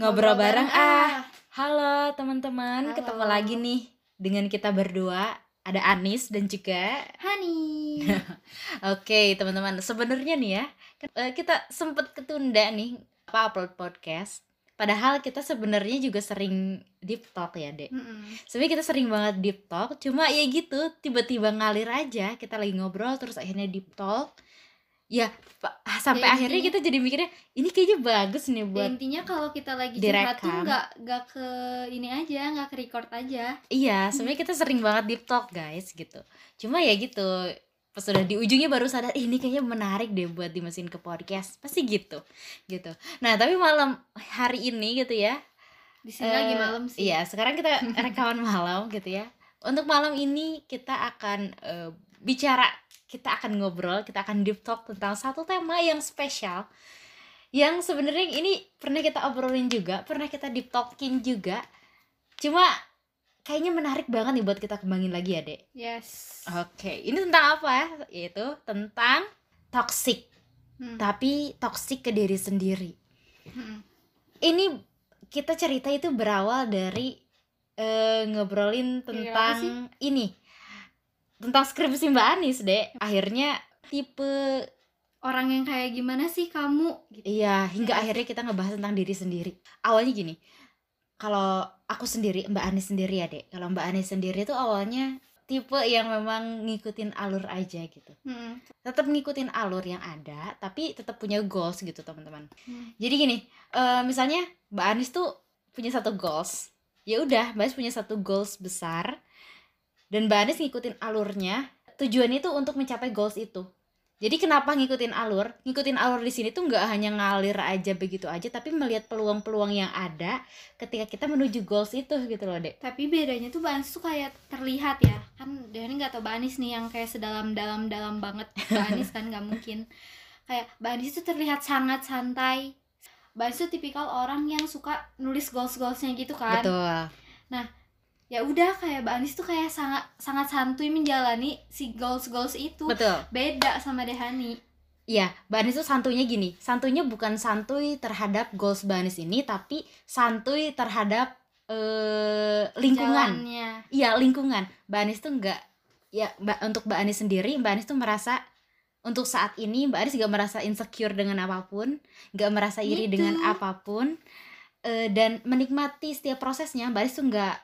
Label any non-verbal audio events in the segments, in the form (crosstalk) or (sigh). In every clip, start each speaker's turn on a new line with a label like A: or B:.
A: Ngobrol bareng ah. Halo teman-teman, ketemu lagi nih dengan kita berdua. Ada Anis dan juga
B: Hani. (laughs)
A: Oke, teman-teman. Sebenarnya nih ya, kan, eh, kita sempet ketunda nih apa upload podcast. Padahal kita sebenarnya juga sering deep talk ya, Dek.
B: Mm-mm.
A: Sebenarnya kita sering banget deep talk, cuma ya gitu, tiba-tiba ngalir aja. Kita lagi ngobrol terus akhirnya deep talk. Ya, pa- sampai
B: Ya,
A: akhirnya
B: intinya-
A: kita jadi mikirnya ini kayaknya bagus nih
B: Ya,
A: buat
B: intinya kalau kita lagi curhat tuh
A: direkam.
B: nggak nggak ke ini aja, nggak ke record aja.
A: Iya, sebenarnya kita sering banget deep talk guys gitu. Cuma ya gitu, pas sudah di ujungnya baru sadar "Ih, ini kayaknya menarik deh buat dimasukin ke podcast. Pasti gitu, gitu. Nah tapi malam hari ini gitu ya.
B: Di sini lagi
A: eh,
B: malam sih.
A: Iya, sekarang kita (laughs) rekaman malam gitu ya. Untuk malam ini kita akan eh, bicara, kita akan ngobrol, kita akan deep talk tentang satu tema yang spesial. Yang sebenarnya ini pernah kita obrolin juga, pernah kita deep talkin juga. Cuma kayaknya menarik banget nih buat kita kembangin lagi ya, Dek.
B: Yes.
A: Oke, ini tentang apa ya? Yaitu tentang toxic,
B: Hmm.
A: tapi toxic ke diri sendiri.
B: Mm-mm.
A: Ini kita cerita itu berawal dari eh, ngobrolin
B: apa
A: tentang ini. Tentang skripsi Mbak Anis, Dek. Akhirnya tipe
B: Orang yang kayak gimana sih kamu? Gitu.
A: iya, hingga akhirnya kita ngebahas tentang diri sendiri. Awalnya gini. Kalau aku sendiri, Mbak Anis sendiri ya, Dek. Kalau Mbak Anis sendiri tuh awalnya tipe yang memang ngikutin alur aja gitu.
B: Mm-mm.
A: tetap ngikutin alur yang ada tapi tetap punya goals gitu teman-teman
B: Hmm.
A: jadi gini eh, misalnya mbak Anis tuh punya satu goals ya udah mbak Anis punya satu goals besar dan mbak Anis ngikutin alurnya tujuan itu untuk mencapai goals itu jadi kenapa ngikutin alur ngikutin alur di sini tuh nggak hanya ngalir aja begitu aja tapi melihat peluang-peluang yang ada ketika kita menuju goals itu gitu loh dek
B: Tapi bedanya tuh Banis tuh kayak terlihat ya. Kan Dani nggak tau Banis nih yang kayak sedalam-dalam-dalam banget Banis kan nggak mungkin. Kayak Banis tuh terlihat sangat santai. Banis tuh tipikal orang yang suka nulis goals-goalsnya gitu kan.
A: betul
B: ya udah kayak Mbak Anis tuh kayak sangat sangat santuy menjalani si goals goals itu
A: betul
B: beda sama Dehani
A: Iya, Mbak Anis tuh santuйnya gini. Santuйnya bukan santuy terhadap goals Mbak Anis ini, tapi santuy terhadap eh lingkungan.
B: Jalannya.
A: Iya, lingkungan. Mbak Anis tuh enggak ya Mbak untuk Mbak Anis sendiri, Mbak Anis tuh merasa untuk saat ini Mbak Anis gak merasa insecure dengan apa pun, gak merasa iri
B: Gitu.
A: dengan apa pun, eh, dan menikmati setiap prosesnya. Mbak Anis tuh nggak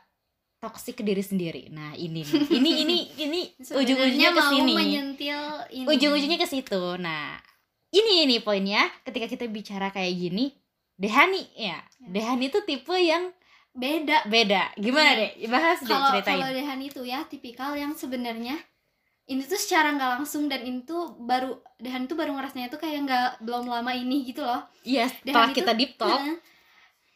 A: toksik ke diri sendiri. Nah ini nih, ini ini ini (laughs) ujung-ujungnya ke sini ujung-ujungnya ke situ. Nah, ini ini poinnya ketika kita bicara kayak gini, Dehani ya.
B: Ya.
A: Dehani itu tipe yang
B: beda
A: beda. Gimana,
B: Iya.
A: Dek? Bahas deh
B: kalau
A: ceritain.
B: kalau Dehani itu ya tipikal yang sebenarnya ini tuh secara nggak langsung dan ini tuh baru Dehani tuh baru ngerasanya tuh kayak nggak belum lama ini gitu loh
A: Iya, setelah kita
B: tuh-
A: deep talk.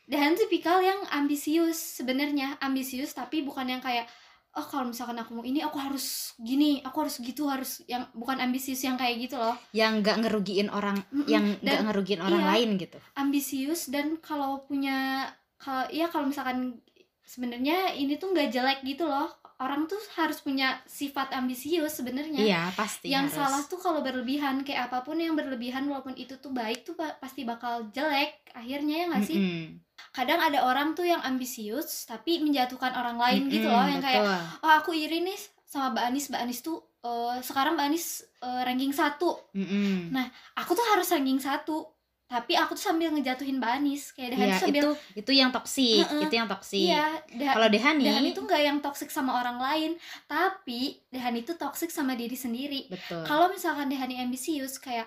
B: Dan tipikal yang ambisius sebenarnya ambisius tapi bukan yang kayak oh kalau misalkan aku mau ini aku harus gini aku harus gitu harus yang bukan ambisius yang kayak gitu loh
A: yang nggak ngerugiin orang,
B: Mm-mm.
A: yang nggak ngerugiin orang
B: iya.
A: lain gitu.
B: ambisius dan kalau punya kalau ya kalau misalkan sebenarnya ini tuh nggak jelek gitu loh orang tuh harus punya sifat ambisius sebenarnya
A: Iya, pasti
B: yang
A: harus.
B: salah tuh kalau berlebihan kayak apa pun yang berlebihan walaupun itu tuh baik tuh pa- pasti bakal jelek akhirnya ya nggak sih
A: Mm-mm.
B: Kadang ada orang tuh yang ambisius tapi menjatuhkan orang lain gitu loh yang kayak
A: betul.
B: oh aku iri nih sama Mbak Anis Mbak Anis tuh eh, sekarang Mbak Anis eh, ranking satu
A: Mm-mm.
B: Nah, aku tuh harus ranking satu tapi aku tuh sambil ngejatuhin Mbak Anis kayak Dehan
A: Iya,
B: tuh sambil
A: itu itu yang toksik,
B: Heeh.
A: itu yang toksik.
B: iya Dehan,
A: Kalau Dehani,
B: Dehan itu nggak yang toksik sama orang lain tapi Dehan itu toksik sama diri sendiri
A: betul.
B: kalau misalkan Dehani ambisius kayak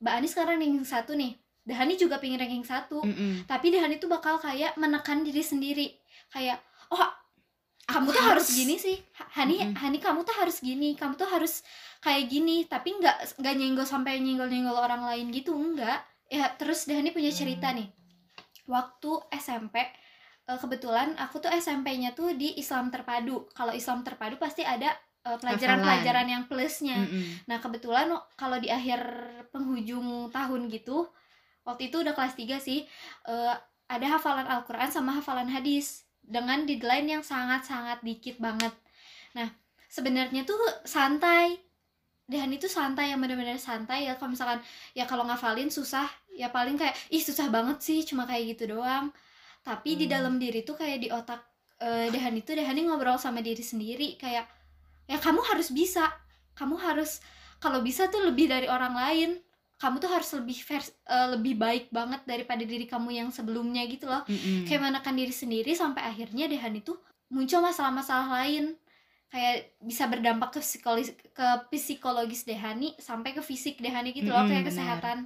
B: Mbak Anis sekarang ranking satu nih Dehani juga pengen ranking satu
A: Mm-mm.
B: tapi Dehani tuh bakal kayak menekan diri sendiri kayak oh kamu tuh harus
A: harus.
B: gini sih Ha- Hani
A: Mm-mm.
B: Hani kamu tuh harus gini kamu tuh harus kayak gini tapi nggak nggak nyenggol sampai nyenggol nyenggol orang lain gitu enggak ya terus Dehani punya cerita
A: Hmm.
B: nih waktu SMP eh, kebetulan aku tuh SMP-nya tuh di Islam terpadu kalau Islam terpadu pasti ada eh, pelajaran-pelajaran yang plusnya
A: Mm-mm.
B: Nah kebetulan kalau di akhir penghujung tahun gitu Waktu itu udah kelas 3 sih eh, Ada hafalan Al-Quran sama hafalan hadis Dengan deadline yang sangat-sangat dikit banget. Nah sebenarnya tuh santai. Dehani itu santai yang benar-benar santai ya. Kalau misalkan ya kalau ngafalin susah. Ya paling kayak ih susah banget sih cuma kayak gitu doang. Tapi di
A: Hmm.
B: dalam diri tuh kayak di otak eh, Dehani tuh Dehani ngobrol sama diri sendiri. Kayak ya kamu harus bisa. Kamu harus kalau bisa tuh lebih dari orang lain kamu tuh harus lebih vers- eh, lebih baik banget daripada diri kamu yang sebelumnya gitu loh.
A: Mm-mm.
B: kayak menekan diri sendiri sampai akhirnya Dehan itu muncul masalah-masalah lain. Kayak bisa berdampak ke psikologis ke psikologis Dehani sampai ke fisik Dehani gitu loh
A: Mm-mm,
B: kayak kesehatan.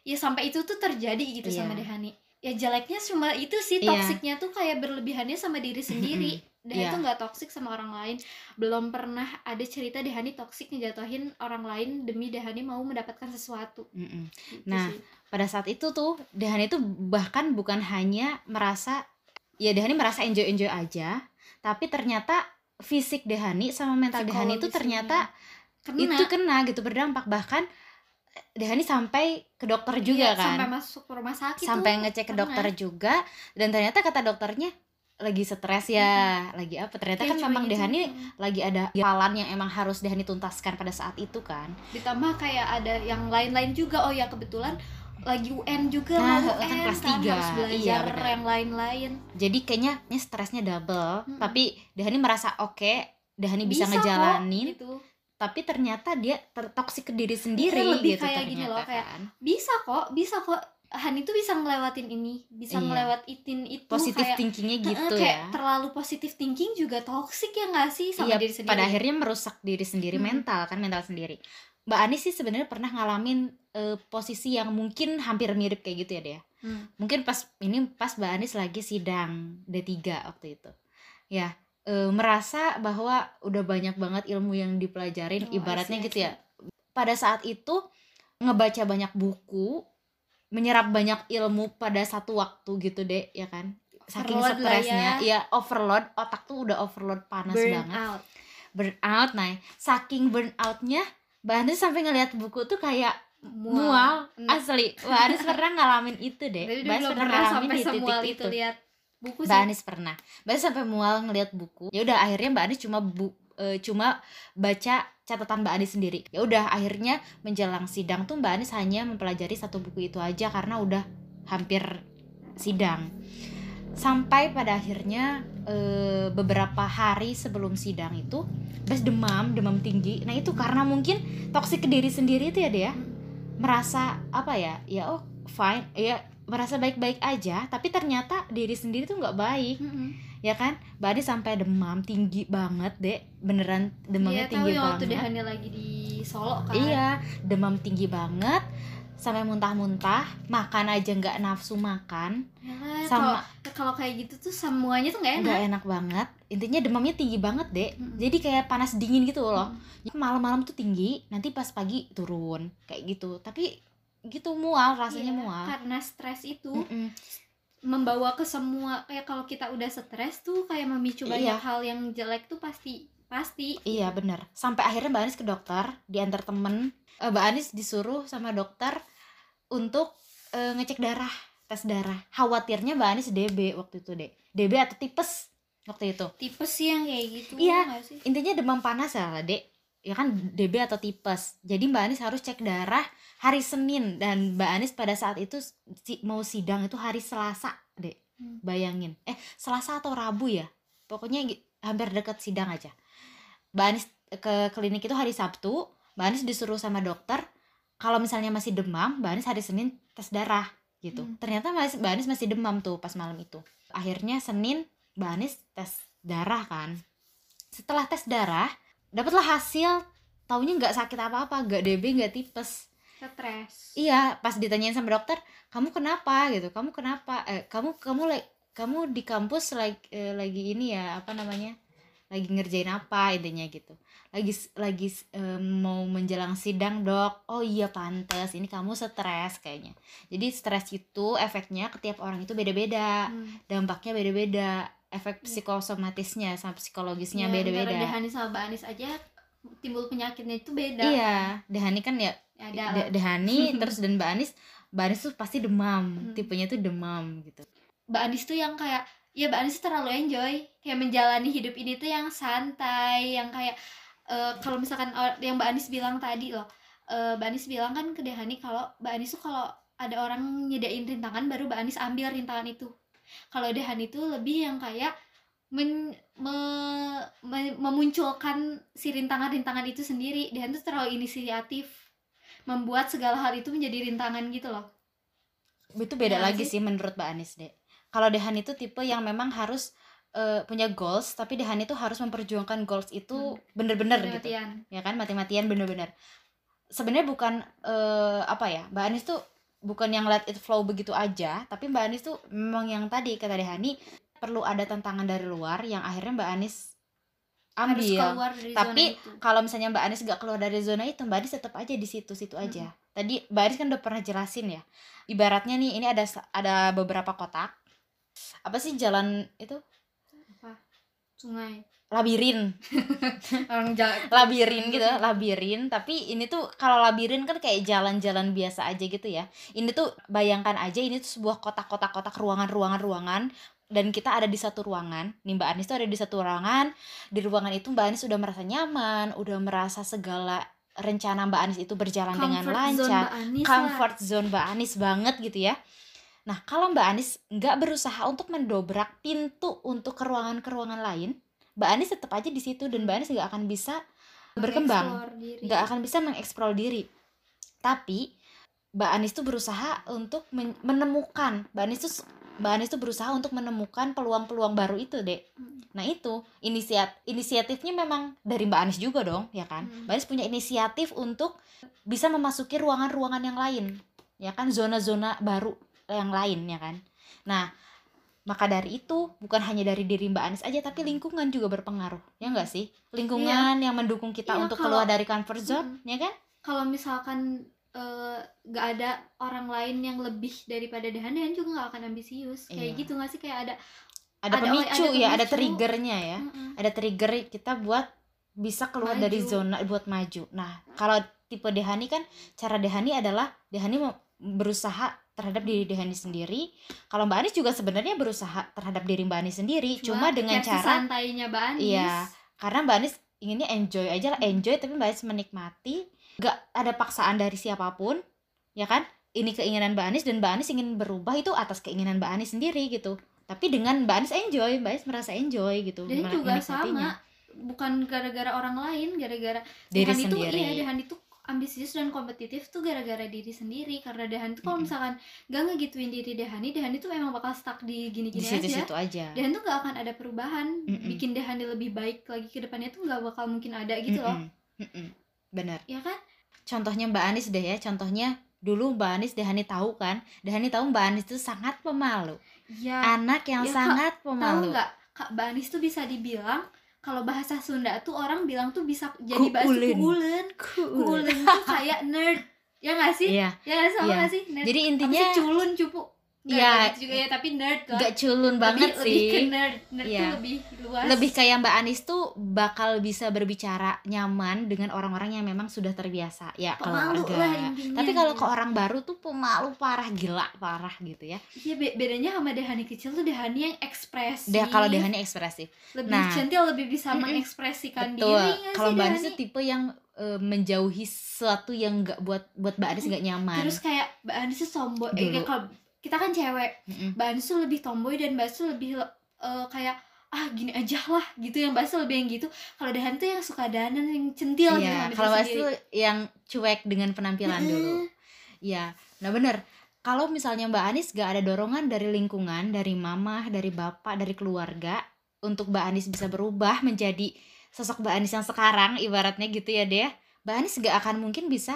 B: Ya sampai itu tuh terjadi gitu sama
A: Iya.
B: Dehani ya jeleknya cuma itu sih
A: Iya.
B: toksiknya tuh kayak berlebihannya sama diri sendiri Dehani
A: Iya.
B: tuh nggak toksik sama orang lain. Belum pernah ada cerita Dehani toksik ngejatuhin orang lain demi Dehani mau mendapatkan sesuatu.
A: Mm-mm.
B: Gitu
A: Nah,
B: sih.
A: pada saat itu tuh Dehani itu bahkan bukan hanya merasa ya Dehani merasa enjoy enjoy aja tapi ternyata fisik Dehani sama mental Dehani itu ternyata
B: kena.
A: itu kena gitu berdampak. Bahkan Dehani sampai ke dokter juga
B: Iya,
A: kan.
B: sampai masuk ke rumah sakit
A: sampai
B: tuh
A: ngecek ke dokter juga dan ternyata kata dokternya lagi stres ya lagi apa ternyata
B: Iya,
A: kan memang. Dehani lagi ada halan yang emang harus Dehani tuntaskan pada saat itu kan
B: ditambah kayak ada yang lain-lain juga oh ya kebetulan lagi UN juga
A: Nah,
B: mau
A: kan
B: UN
A: kelas
B: kan
A: tiga.
B: harus
A: Iya,
B: belajar
A: benar.
B: yang lain-lain
A: jadi kayaknya ini stresnya double
B: Mm-mm.
A: tapi Dehani merasa oke Dehani bisa,
B: kok,
A: ngejalanin
B: gitu
A: tapi ternyata dia tertoksik ke diri sendiri
B: Iya, lebih
A: gitu
B: kayak gini
A: ternyata
B: loh, kayak
A: kan.
B: bisa kok bisa kok Hani tuh bisa ngelewatin ini bisa
A: Iya.
B: ngelewatin itu
A: positif
B: kayak
A: thinkingnya gitu
B: kayak
A: ya.
B: terlalu positif thinking juga toxic ya nggak sih sama
A: iya
B: diri sendiri?
A: pada akhirnya merusak diri sendiri
B: Hmm.
A: mental kan mental sendiri. Mbak Ani sih sebenarnya pernah ngalamin eh, posisi yang mungkin hampir mirip kayak gitu ya dia
B: Hmm.
A: mungkin pas ini pas Mbak Anis lagi sidang D3 waktu itu. Ya eh, merasa bahwa udah banyak banget ilmu yang dipelajarin
B: Oh,
A: ibaratnya gitu ya. pada saat itu ngebaca banyak buku menyerap banyak ilmu pada satu waktu gitu deh ya kan? Saking
B: Overload
A: stresnya.
B: ya.
A: ya overload. Otak tuh udah overload panas
B: burn
A: banget.
B: out.
A: Burnout nah saking burnoutnya Mbak Anis sampai ngelihat buku tuh kayak
B: mual,
A: mual.
B: Nah,
A: asli. Mbak Anis pernah ngalamin itu deh Mbak pernah ngalamin
B: sampai
A: di titik itu.
B: itu lihat buku
A: Mbak
B: sih.
A: Anis pernah. Mbak Anis sampai mual ngelihat buku. Ya udah akhirnya Mbak Anis cuma bu eh, cuma baca catatan Mbak Anis sendiri. Ya udah akhirnya menjelang sidang tuh Mbak Anis hanya mempelajari satu buku itu aja karena udah hampir sidang. Sampai pada akhirnya eh, beberapa hari sebelum sidang itu Bes demam demam tinggi. Nah itu karena mungkin toksik ke diri sendiri itu ya dia merasa apa ya ya oh fine ya merasa baik-baik aja tapi ternyata diri sendiri tuh nggak baik.
B: Mm-mm.
A: Ya kan? Mbak Adi sampai demam tinggi banget deh beneran demamnya
B: Iya, tahu
A: tinggi
B: waktu
A: banget.
B: Dehani lagi di Solo kan?
A: Iya demam tinggi banget sampai muntah-muntah makan aja nggak nafsu makan.
B: Ya,
A: sama
B: kalau kalau kayak gitu tuh semuanya tuh nggak enak.
A: Nggak enak banget. Intinya demamnya tinggi banget deh
B: Mm-mm.
A: jadi kayak panas dingin gitu loh.
B: Mm.
A: jadi malam-malam tuh tinggi nanti pas pagi turun kayak gitu. Tapi gitu mual rasanya
B: Iya,
A: mual.
B: karena stres itu
A: Mm-mm.
B: Membawa ke semua kayak kalau kita udah stres tuh kayak memicu
A: Iya.
B: banyak hal yang jelek tuh pasti pasti.
A: Iya bener. Sampai akhirnya Mbak Anis ke dokter Diantar temen. Eh, Mbak Anis disuruh sama dokter Untuk eh, ngecek darah Tes darah. Khawatirnya Mbak Anis DB waktu itu deh DB atau tipes Waktu itu.
B: Tipe sih yang kayak gitu
A: Iya. Intinya demam panas ya dek Ya kan DB atau tipes. Jadi Mbak Anis harus cek darah Hari Senin. Dan Mbak Anis pada saat itu si- Mau sidang itu hari Selasa dek.
B: Hmm.
A: Bayangin. Eh Selasa atau Rabu ya? Pokoknya hampir deket sidang aja. Mbak Anis ke klinik itu hari Sabtu Mbak Anis disuruh sama dokter kalau misalnya masih demam Mbak Anis hari Senin tes darah gitu.
B: Hmm.
A: ternyata Mbak Anis masih demam tuh pas malam itu. Akhirnya Senin Mbak Anis tes darah kan. Setelah tes darah dapatlah hasil taunya nggak sakit apa-apa nggak DB nggak tipes.
B: Stres.
A: Iya pas ditanyain sama dokter kamu kenapa? Gitu kamu kenapa? Eh kamu kamu like kamu di kampus like eh, lagi ini ya apa namanya lagi ngerjain apa intinya gitu. Lagi lagi eh, mau menjelang sidang dok. Oh iya pantas ini kamu stres kayaknya. Jadi stres itu efeknya ke tiap orang itu beda-beda.
B: Hmm.
A: dampaknya beda-beda efek
B: Iya.
A: psikosomatisnya sama psikologisnya
B: Ya,
A: beda-beda.
B: antara Dehani sama Mbak Anis aja timbul penyakitnya itu beda.
A: Iya Dehani kan ya De- Dehani (laughs) terus dan Mbak Anis Mbak Anis tuh pasti demam
B: Hmm.
A: tipenya tuh demam gitu.
B: Mbak Anis tuh yang kayak ya Mbak Anis tuh terlalu enjoy kayak menjalani hidup ini tuh yang santai yang kayak eh, kalau misalkan yang Mbak Anis bilang tadi loh eh, Mbak Anis bilang kan ke Dehani kalau Mbak Anis tuh kalau ada orang nyediain rintangan baru Mbak Anis ambil rintangan itu kalau Dehani itu lebih yang kayak men- me- me- memunculkan si rintangan-rintangan itu sendiri. Dehan tuh terlalu inisiatif membuat segala hal itu menjadi rintangan gitu loh.
A: Itu beda
B: Ya,
A: lagi
B: sih.
A: sih menurut Mbak Anis deh kalau Dehan itu tipe yang memang harus eh, punya goals tapi Dehan itu harus memperjuangkan goals itu bener-bener gitu.
B: Mati-matian.
A: ya kan? Mati-matian bener-bener. Sebenarnya bukan eh, apa ya Mbak Anis tuh bukan yang let it flow begitu aja tapi Mbak Anis tuh memang yang tadi kata Dehani perlu ada tantangan dari luar yang akhirnya Mbak Anis
B: harus
A: ambil.
B: keluar dari
A: Tapi, kalau misalnya Mbak Anis gak keluar dari zona itu Mbak Anis tetap aja di situ-situ aja. Tadi Mbak Anis kan udah pernah jelasin ya ibaratnya nih ini ada ada beberapa kotak. Apa sih jalan itu?
B: Apa? Sungai
A: labirin. (laughs)
B: Orang jalan
A: labirin gitu labirin. tapi ini tuh kalau labirin kan kayak jalan-jalan biasa aja gitu ya. Ini tuh bayangkan aja ini tuh sebuah kotak-kotak kotak ruangan-ruangan ruangan dan kita ada di satu ruangan. Nih Mbak Anis tuh ada di satu ruangan. Di ruangan itu Mbak Anis udah merasa nyaman udah merasa segala rencana Mbak Anis itu berjalan dengan
B: Comfort zone
A: lancar.
B: Mbak Anis lah.
A: comfort zone Mbak Anis banget gitu ya. Nah kalau Mbak Anis nggak berusaha untuk mendobrak pintu untuk ke ruangan-ruangan lain Mbak Anis tetap aja di situ dan Mbak Anis nggak akan bisa berkembang nggak akan bisa mengeksplor diri. Tapi Mbak Anis tuh berusaha untuk men- menemukan Mbak Anis tuh Mbak Anis tuh berusaha untuk menemukan peluang-peluang baru itu dek.
B: Hmm.
A: nah itu inisiat inisiatifnya memang dari Mbak Anis juga dong ya kan?
B: Hmm.
A: Mbak Anis punya inisiatif untuk bisa memasuki ruangan-ruangan yang lain ya kan? Zona-zona baru yang lain ya kan? Nah maka dari itu bukan hanya dari diri Mbak Anis aja tapi lingkungan juga berpengaruh ya enggak sih? Lingkungan yang mendukung kita
B: Iya,
A: untuk
B: kalau-
A: keluar dari comfort zone ya kan?
B: Kalau misalkan eh, nggak ada orang lain yang lebih daripada Dehan juga nggak akan ambisius. Kayak
A: Iya.
B: gitu nggak sih? Kayak ada
A: ada,
B: Ada-
A: pemicu
B: ada
A: ya ada
B: pemicu.
A: triggernya ya.
B: Mm-mm.
A: ada trigger kita buat bisa keluar
B: Maju.
A: dari zona buat maju. Nah kalau tipe Dehani kan cara Dehani adalah Dehani mau berusaha terhadap diri Dehani sendiri. Kalau Mbak Anis juga sebenarnya berusaha terhadap diri Mbak Anis sendiri. Cuma, dengan
B: versi
A: cara
B: santainya Mbak Anis.
A: Iya. karena Mbak Anis inginnya enjoy aja lah enjoy tapi Mbak Anis menikmati. Nggak ada paksaan dari siapa pun ya kan? Ini keinginan Mbak Anis dan Mbak Anis ingin berubah itu atas keinginan Mbak Anis sendiri gitu. Tapi dengan Mbak Anis enjoy Mbak Anis merasa enjoy gitu
B: dan juga sama. bukan gara-gara orang lain gara-gara
A: diri
B: Dehan itu
A: sendiri.
B: iya Dehan itu ambisius dan kompetitif tuh gara-gara diri sendiri. Karena Dehan itu kalau
A: Mm-mm.
B: misalkan gak ngegituin diri Dehani Dehan itu emang bakal stuck di gini-gini aja
A: situ-situ aja.
B: Dehan tuh gak akan ada perubahan.
A: Mm-mm.
B: bikin Dehani lebih baik lagi ke depannya tuh gak bakal mungkin ada gitu loh.
A: Mm-mm. Mm-mm. benar.
B: Ya kan?
A: Contohnya Mbak Anis deh ya. Contohnya dulu Mbak Anis Dehani tahu kan? Dehani tahu Mbak Anis itu sangat pemalu.
B: Ya
A: anak yang
B: Ya, Kak,
A: sangat
B: tahu
A: pemalu.
B: nggak? Kak Banis tuh bisa dibilang kalau bahasa Sunda tuh orang bilang tuh bisa jadi bahasa
A: Kuulen.
B: kuulen tuh kayak nerd. Ya nggak sih?
A: Iya.
B: Ya sama
A: Iya.
B: nggak sih? Nerd.
A: Jadi intinya
B: sih? Culun cupu
A: Iya.
B: nggak gitu juga ya tapi nerd lah
A: gak culun banget
B: lebih,
A: sih
B: lebih ke nerd. Nerd
A: Iya.
B: tuh lebih luas.
A: Lebih kayak Mbak Anis tuh bakal bisa berbicara nyaman dengan orang-orang yang memang sudah terbiasa. Ya
B: pemalu
A: keluarga.
B: lah intinya.
A: Tapi kalau ke orang baru tuh pemalu parah gila parah gitu ya.
B: Iya be- bedanya sama Dehani kecil tuh Dehani yang ekspresif.
A: Dia kalau Dehani ekspresif.
B: Lebih
A: Nah.
B: centil lebih bisa mengekspresikan
A: betul.
B: diri
A: kalau Mbak Anis tuh tipe yang eh, menjauhi sesuatu yang nggak buat buat Mbak Anis nggak nyaman.
B: Terus kayak Mbak Anis tuh tomboy eh, kalau kita kan cewek Anis tuh lebih tomboy dan tuh lebih eh, kayak ah gini aja lah gitu yang tuh lebih yang gitu kalau Dehan tuh yang suka danan yang centil gitu
A: Iya,
B: sama
A: kalau tuh yang cuek dengan penampilan dulu
B: Heeh.
A: Iya, nah bener. Kalau misalnya Mbak Anis gak ada dorongan dari lingkungan, dari mama, dari bapak, dari keluarga untuk Mbak Anis bisa berubah menjadi sosok Mbak Anis yang sekarang, ibaratnya gitu ya deh. Mbak Anis gak akan mungkin bisa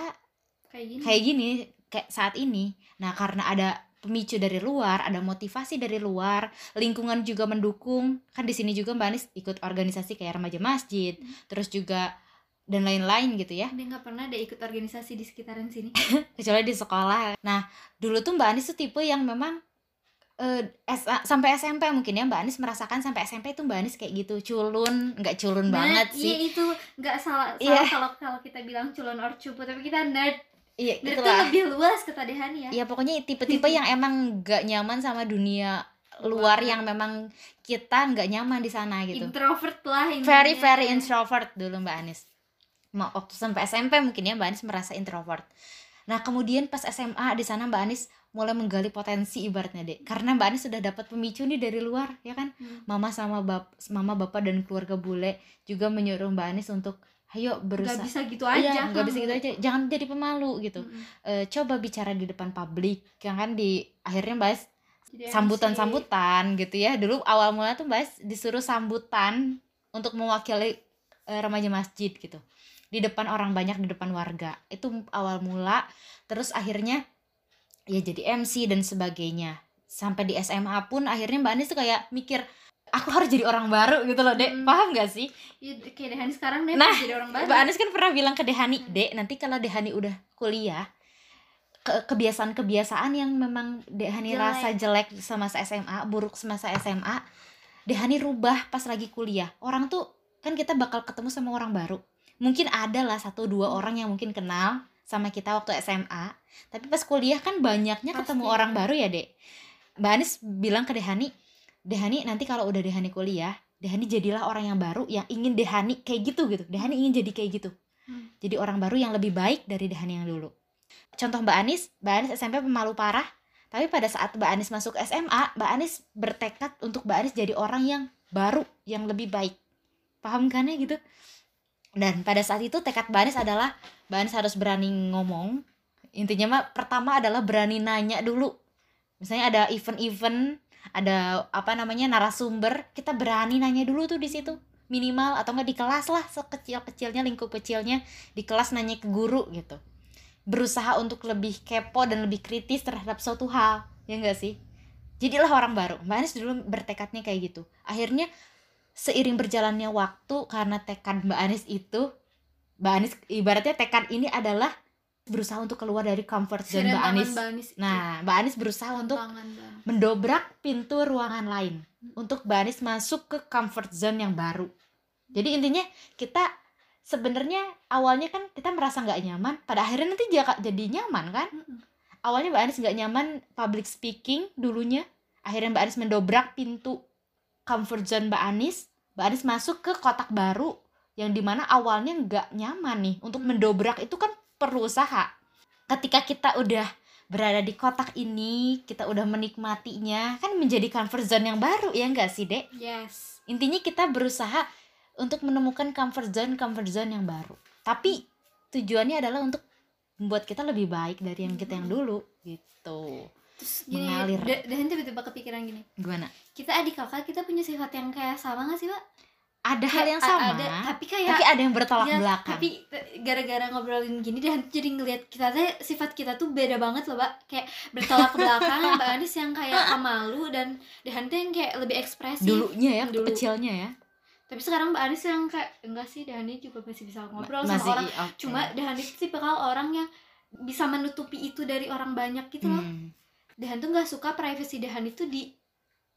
B: kayak gini
A: kayak gini kayak saat ini. Nah karena ada pemicu dari luar, ada motivasi dari luar, lingkungan juga mendukung. Kan di sini juga Mbak Anis ikut organisasi kayak remaja masjid, terus juga dan lain-lain gitu ya.
B: dia nggak pernah ada ikut organisasi di sekitaran sini (laughs)
A: kecuali di sekolah. Nah, dulu tuh Mbak Anis tuh tipe yang memang eh, SA sampai SMP mungkin ya Mbak Anis merasakan sampai SMP itu Mbak Anis kayak gitu culun, nggak culun
B: Nah,
A: banget
B: iya
A: sih.
B: itu nggak salah
A: Iya.
B: salah kalau kalau kita bilang culun or cupu tapi kita nerd
A: Iya,
B: tuh
A: itulah.
B: lebih luas kata Dehan ya
A: Ya pokoknya tipe-tipe yang emang nggak nyaman sama dunia luar yang memang kita nggak nyaman di sana gitu.
B: introvert lah intinya.
A: Very very introvert dulu Mbak Anis. Ma- waktu sampai SMP mungkin ya Mbak Anis merasa introvert nah kemudian pas SMA di sana Mbak Anis mulai menggali potensi ibaratnya deh karena Mbak Anis sudah dapat pemicu nih dari luar ya kan
B: Hmm.
A: mama sama bap mama bapak dan keluarga bule juga menyuruh Mbak Anis untuk ayo
B: nggak
A: berusaha.
B: bisa gitu aja.
A: Iya, nggak bisa gitu aja. Jangan jadi pemalu gitu.
B: Mm-mm.
A: Eh, coba bicara di depan publik. Yang kan di akhirnya
B: MC.
A: sambutan-sambutan gitu ya. Dulu awal mula tuh Mbak Anis disuruh sambutan untuk mewakili eh, remaja masjid gitu. Di depan orang banyak di depan warga. Itu awal mula. Terus akhirnya ya jadi MC dan sebagainya. Sampai di SMA pun akhirnya Mbak Anis tuh kayak mikir aku harus jadi orang baru gitu loh dek
B: Hmm.
A: paham gak sih
B: Iya, kayak Dehani sekarang deh
A: Nah,
B: jadi orang baru
A: Mbak Anis kan pernah bilang ke Dehani dek nanti kalau Dehani udah kuliah ke kebiasaan-kebiasaan yang memang Dehani
B: Jelek.
A: rasa jelek semasa SMA buruk semasa SMA Dehani rubah pas lagi kuliah orang tuh kan kita bakal ketemu sama orang baru mungkin ada lah satu dua
B: Hmm.
A: orang yang mungkin kenal sama kita waktu SMA tapi pas kuliah kan banyaknya ketemu
B: Pasti.
A: orang baru ya dek Mbak Anis bilang ke Dehani Dehani nanti kalau udah Dehani kuliah Dehani jadilah orang yang baru yang ingin Dehani kayak gitu gitu. Dehani ingin jadi kayak gitu.
B: Hmm.
A: jadi orang baru yang lebih baik dari Dehani yang dulu. Contoh Mbak Anis Mbak Anis SMP pemalu parah. Tapi pada saat Mbak Anis masuk SMA Mbak Anis bertekad untuk Mbak Anis jadi orang yang baru yang lebih baik. Paham kan ya gitu? Dan pada saat itu tekad Mbak Anis adalah Mbak Anis harus berani ngomong. Intinya mah pertama adalah berani nanya dulu. Misalnya ada event-event ada apa namanya narasumber kita berani nanya dulu tuh di situ. Minimal atau enggak di kelas lah sekecil-kecilnya lingkup kecilnya di kelas nanya ke guru gitu. Berusaha untuk lebih kepo dan lebih kritis terhadap suatu hal ya enggak sih? Jadilah orang baru. Mbak Anis dulu bertekadnya kayak gitu. Akhirnya seiring berjalannya waktu karena tekad Mbak Anis itu Mbak Anis ibaratnya tekad ini adalah berusaha untuk keluar dari comfort zone Mbak Anis.
B: Mbak Anis
A: nah Mbak Anis berusaha untuk mendobrak pintu ruangan lain untuk Mbak Anis masuk ke comfort zone yang baru. Jadi intinya kita sebenarnya awalnya kan kita merasa nggak nyaman, pada akhirnya nanti ja- jadi nyaman kan?
B: Mm-mm.
A: Awalnya Mbak Anis nggak nyaman public speaking dulunya, akhirnya Mbak Anis mendobrak pintu comfort zone Mbak Anis, Mbak Anis masuk ke kotak baru yang di mana awalnya nggak nyaman nih. Untuk mendobrak itu kan perlu usaha. Ketika kita udah berada di kotak ini kita udah menikmatinya kan menjadi comfort zone yang baru ya enggak sih dek
B: Yes.
A: intinya kita berusaha untuk menemukan comfort zone comfort zone yang baru tapi tujuannya adalah untuk membuat kita lebih baik dari yang kita yang dulu gitu
B: Terus gini,
A: Mengalir.
B: Da- Dan tiba-tiba kepikiran gini.
A: gimana
B: Kita adik kakak, kita punya sifat yang kayak sama gak sih, Pak?
A: Ada hal yang
B: Kayak a-
A: sama
B: Ada, tapi kayak
A: tapi ada yang bertolak
B: Ya,
A: belakang
B: tapi t- gara-gara ngobrolin gini dan jadi ngelihat kita teh sifat kita tuh beda banget loh, Mbak. Kayak bertolak (laughs) belakang Mbak Anis yang kayak pemalu dan Dehan tuh yang kayak lebih ekspresif.
A: dulunya ya
B: Dulu.
A: kecilnya ya
B: Tapi sekarang Mbak Anis yang kayak enggak sih Dehani juga masih bisa ngobrol sama
A: masih
B: orang.
A: oke.
B: Cuma itu tipikal orang yang bisa menutupi itu dari orang banyak gitu loh.
A: Hmm.
B: Dehan tuh nggak suka privacy Dehan itu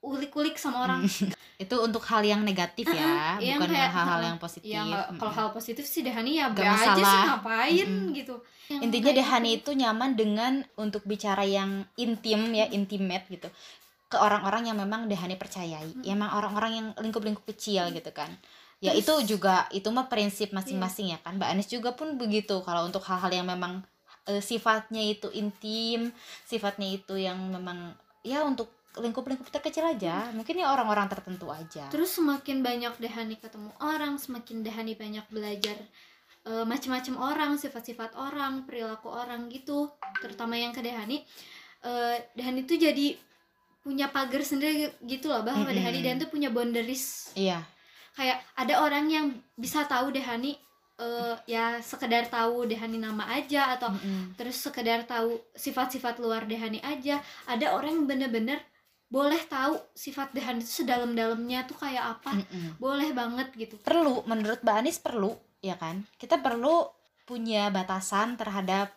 B: diulik-ulik sama orang. (laughs)
A: itu untuk hal yang negatif ya
B: Iya,
A: bukan hal-hal yang positif
B: Ya kalau hal positif sih Dehani ya be aja sih ngapain
A: Mm-mm.
B: gitu. Yang
A: intinya Dehani
B: gitu.
A: itu nyaman dengan untuk bicara yang intim ya intimate gitu ke orang-orang yang memang Dehani percayai
B: Hmm.
A: ya, emang orang-orang yang lingkup-lingkup kecil gitu kan ya
B: Terus-
A: itu juga itu mah prinsip masing-masing ya kan Mbak Anis juga pun begitu kalau untuk hal-hal yang memang eh, sifatnya itu intim sifatnya itu yang memang ya untuk lingkup-lingkup terkecil aja. Mungkin ya orang-orang tertentu aja.
B: Terus semakin banyak Dehani ketemu orang, semakin Dehani banyak belajar eh, macam-macam orang, sifat-sifat orang, perilaku orang gitu. Terutama yang ke Dehani, eh, Dehani tuh jadi punya pagar sendiri gitu loh bahwa
A: Mm-mm.
B: Dehani dan tuh punya boundaries.
A: Iya.
B: Kayak ada orang yang bisa tahu Dehani eh, ya sekedar tahu Dehani nama aja atau
A: Mm-mm.
B: terus sekedar tahu sifat-sifat luar Dehani aja. Ada orang yang bener-bener boleh tahu sifat Dehani itu sedalam-dalamnya tuh kayak apa?
A: Mm-mm.
B: boleh banget gitu.
A: Perlu menurut Mbak Anis perlu ya kan? Kita perlu punya batasan terhadap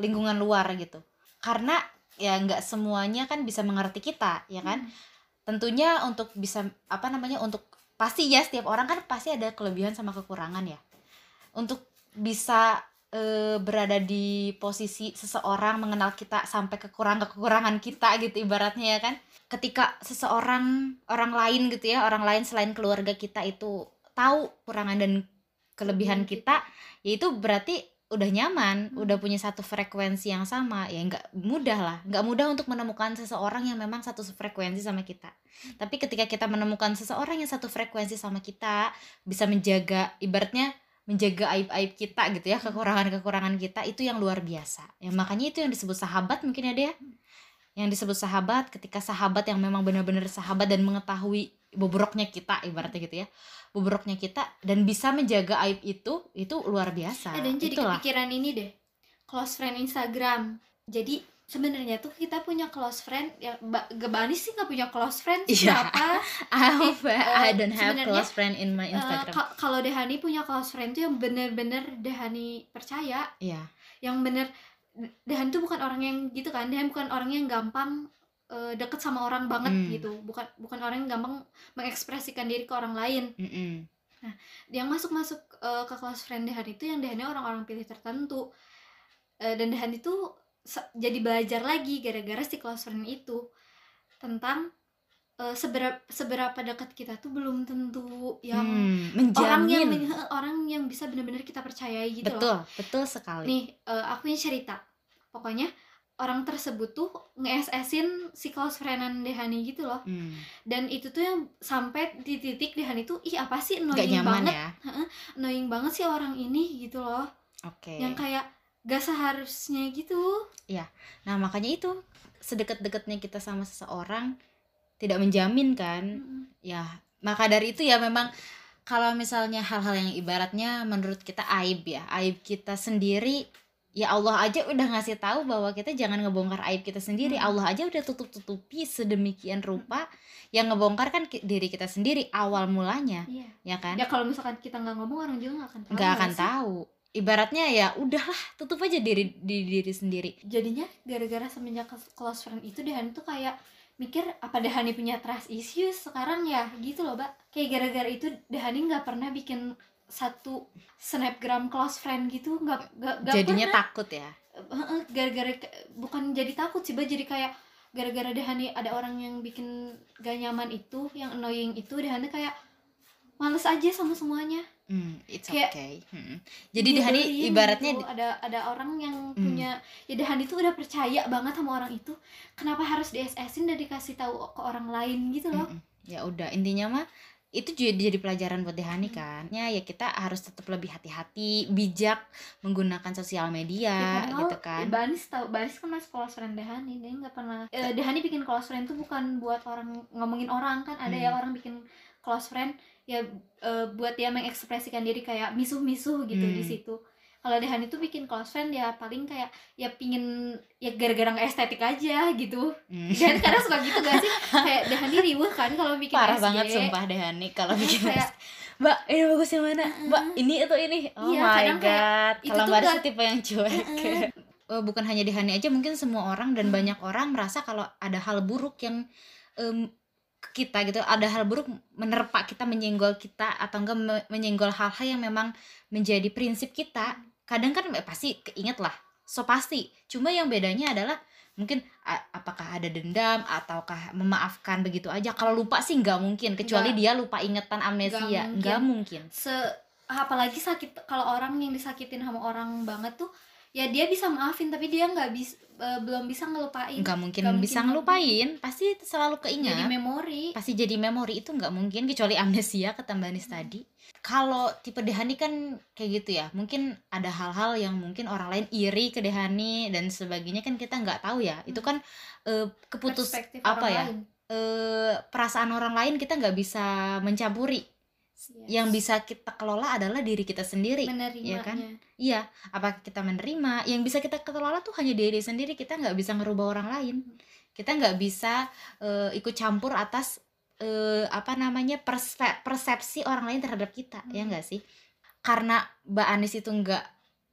A: lingkungan luar gitu. Karena ya nggak semuanya kan bisa mengerti kita ya kan? Tentunya untuk bisa apa namanya untuk pasti ya setiap orang kan pasti ada kelebihan sama kekurangan ya. Untuk bisa eh, berada di posisi seseorang mengenal kita sampai kekurangan kekurangan kita gitu ibaratnya ya kan ketika seseorang orang lain gitu ya orang lain selain keluarga kita itu tahu kekurangan dan kelebihan kita ya itu berarti udah nyaman
B: Hmm.
A: udah punya satu frekuensi yang sama ya nggak mudah lah. Nggak mudah untuk menemukan seseorang yang memang satu frekuensi sama kita. Tapi ketika kita menemukan seseorang yang satu frekuensi sama kita bisa menjaga ibaratnya menjaga aib-aib kita gitu ya kekurangan-kekurangan kita itu yang luar biasa. Ya makanya itu yang disebut sahabat mungkin ya dia yang disebut sahabat ketika sahabat yang memang benar-benar sahabat dan mengetahui bobroknya kita ibaratnya gitu ya bobroknya kita dan bisa menjaga aib itu itu luar biasa.
B: Eh, dan jadi
A: itulah.
B: kepikiran ini deh close friend Instagram. Jadi sebenarnya tuh kita punya close friend ya ba Gebanis sih nggak punya close friend
A: Iya.
B: siapa? (laughs)
A: I hope I
B: eh,
A: don't have close friend in my
B: Eh,
A: Instagram.
B: ka- kalau Dehani punya close friend tuh yang bener-bener Dehani percaya.
A: Iya.
B: Yang bener Dehan tuh bukan orang yang gitu kan Dehan bukan orang yang gampang eh, deket sama orang banget
A: Hmm.
B: gitu bukan bukan orang yang gampang mengekspresikan diri ke orang lain
A: Mm-mm.
B: yang masuk masuk ke close friend Dehan itu yang Dehannya orang-orang pilih tertentu Eh, dan Dehan itu jadi belajar lagi gara-gara si close friend itu tentang eh, seberapa seberapa dekat kita tuh belum tentu yang
A: Hmm,
B: orang yang orang yang bisa benar-benar kita percayai gitu loh.
A: Betul betul sekali.
B: Nih eh, aku yang cerita. Pokoknya orang tersebut tuh nge-SS-in si close friendan Dehani gitu loh.
A: Hmm,
B: dan itu tuh yang sampai di titik Dehani tuh ih apa sih? Annoying banget.
A: ya?
B: Annoying banget sih orang ini gitu loh.
A: Oke.
B: Yang kayak gak seharusnya gitu.
A: Nah makanya itu sedekat-dekatnya kita sama seseorang tidak menjamin kan
B: Mm-mm.
A: ya maka dari itu ya memang kalau misalnya hal-hal yang ibaratnya menurut kita aib ya aib kita sendiri ya Allah aja udah ngasih tahu bahwa kita jangan ngebongkar aib kita sendiri
B: Hmm.
A: Allah aja udah tutup-tutupi sedemikian rupa yang ngebongkar kan diri kita sendiri awal mulanya
B: iya
A: ya kan
B: ya kalau misalkan kita nggak ngomong orang juga nggak akan tahu
A: nggak akan
B: sih?
A: tahu ibaratnya ya udahlah tutup aja diri di diri sendiri
B: jadinya gara-gara semenjak close friend itu Dehani tuh kayak mikir apa Dehani punya trust issues sekarang ya? Gitu loh mbak. Kayak gara-gara itu Dehani nggak pernah bikin satu snapgram close friend gitu. Nggak nggak nggak
A: jadinya
B: pernah.
A: takut ya?
B: Heeh, gara-gara bukan jadi takut sih mbak. Jadi kayak gara-gara Dehani ada orang yang bikin gak nyaman itu yang annoying itu Dehani kayak males aja sama semuanya
A: Hmm, it's
B: Kayak
A: okay. Hmm. Jadi Dehani ibaratnya
B: gitu. ada ada orang yang
A: Hmm.
B: punya ya Dehani tuh udah percaya banget sama orang itu kenapa harus di SS-in dan dikasih tahu ke orang lain gitu loh
A: Mm-mm. ya udah intinya mah itu juga jadi pelajaran buat Dehani
B: Hmm.
A: kan ya ya kita harus tetap lebih hati-hati bijak menggunakan sosial media
B: padahal,
A: gitu kan
B: ya, Banis tahu Banis kan masih close friend Dehani dia nggak pernah eh, Dehani bikin close friend tuh bukan buat orang ngomongin orang kan ada
A: Hmm.
B: ya orang bikin close friend ya eh, buat dia mengekspresikan diri kayak misuh-misuh gitu
A: Hmm.
B: di situ. Kalau Dehani tuh bikin close friend ya paling kayak ya pingin ya gara-gara nggak estetik aja gitu.
A: Hmm.
B: dan kadang suka gitu gak sih? Kayak Dehani riuh kan kalau bikin
A: parah
B: SG.
A: banget sumpah Dehani kalau bikin
B: kayak
A: mbak ini bagus yang mana? Mbak ini atau ini? Oh
B: Iya,
A: my god.
B: itu
A: kalau mbak
B: nggak-
A: tipe yang cuek. (laughs) Oh, bukan hanya Dehani aja mungkin semua orang dan
B: Hmm.
A: banyak orang merasa kalau ada hal buruk yang em, ke kita gitu. Ada hal buruk menerpa kita menyenggol kita atau enggak me- menyenggol hal-hal yang memang menjadi prinsip kita. Kadang kan eh, pasti keinget lah. So pasti. Cuma yang bedanya adalah mungkin a- apakah ada dendam ataukah memaafkan begitu aja. Kalau lupa sih nggak mungkin. Kecuali
B: Nggak.
A: dia lupa ingetan amnesia.
B: Mungkin.
A: nggak mungkin.
B: Se apalagi sakit kalau orang yang disakitin sama orang banget tuh ya dia bisa maafin tapi dia nggak bisa belum bisa ngelupain.
A: Nggak mungkin
B: Nggak
A: bisa
B: mungkin.
A: ngelupain. Pasti selalu keingat.
B: Jadi memori.
A: Pasti jadi memori. Itu nggak mungkin kecuali amnesia kata Mbak Anis tadi. Kalau tipe Dehani kan kayak gitu ya. Mungkin ada hal-hal yang mungkin orang lain iri ke Dehani dan sebagainya kan kita nggak tahu ya. Itu kan eh, keputus
B: perspektif
A: apa
B: orang
A: ya?
B: lain.
A: eh, perasaan orang lain kita nggak bisa mencampuri
B: Yes.
A: yang bisa kita kelola adalah diri kita sendiri ya kan? iya apakah kita menerima yang bisa kita kelola tuh hanya diri sendiri kita nggak bisa ngerubah orang lain kita nggak bisa eh, ikut campur atas eh, apa namanya perspe- persepsi orang lain terhadap kita ya
B: Hmm.
A: nggak sih karena Mbak Anis itu nggak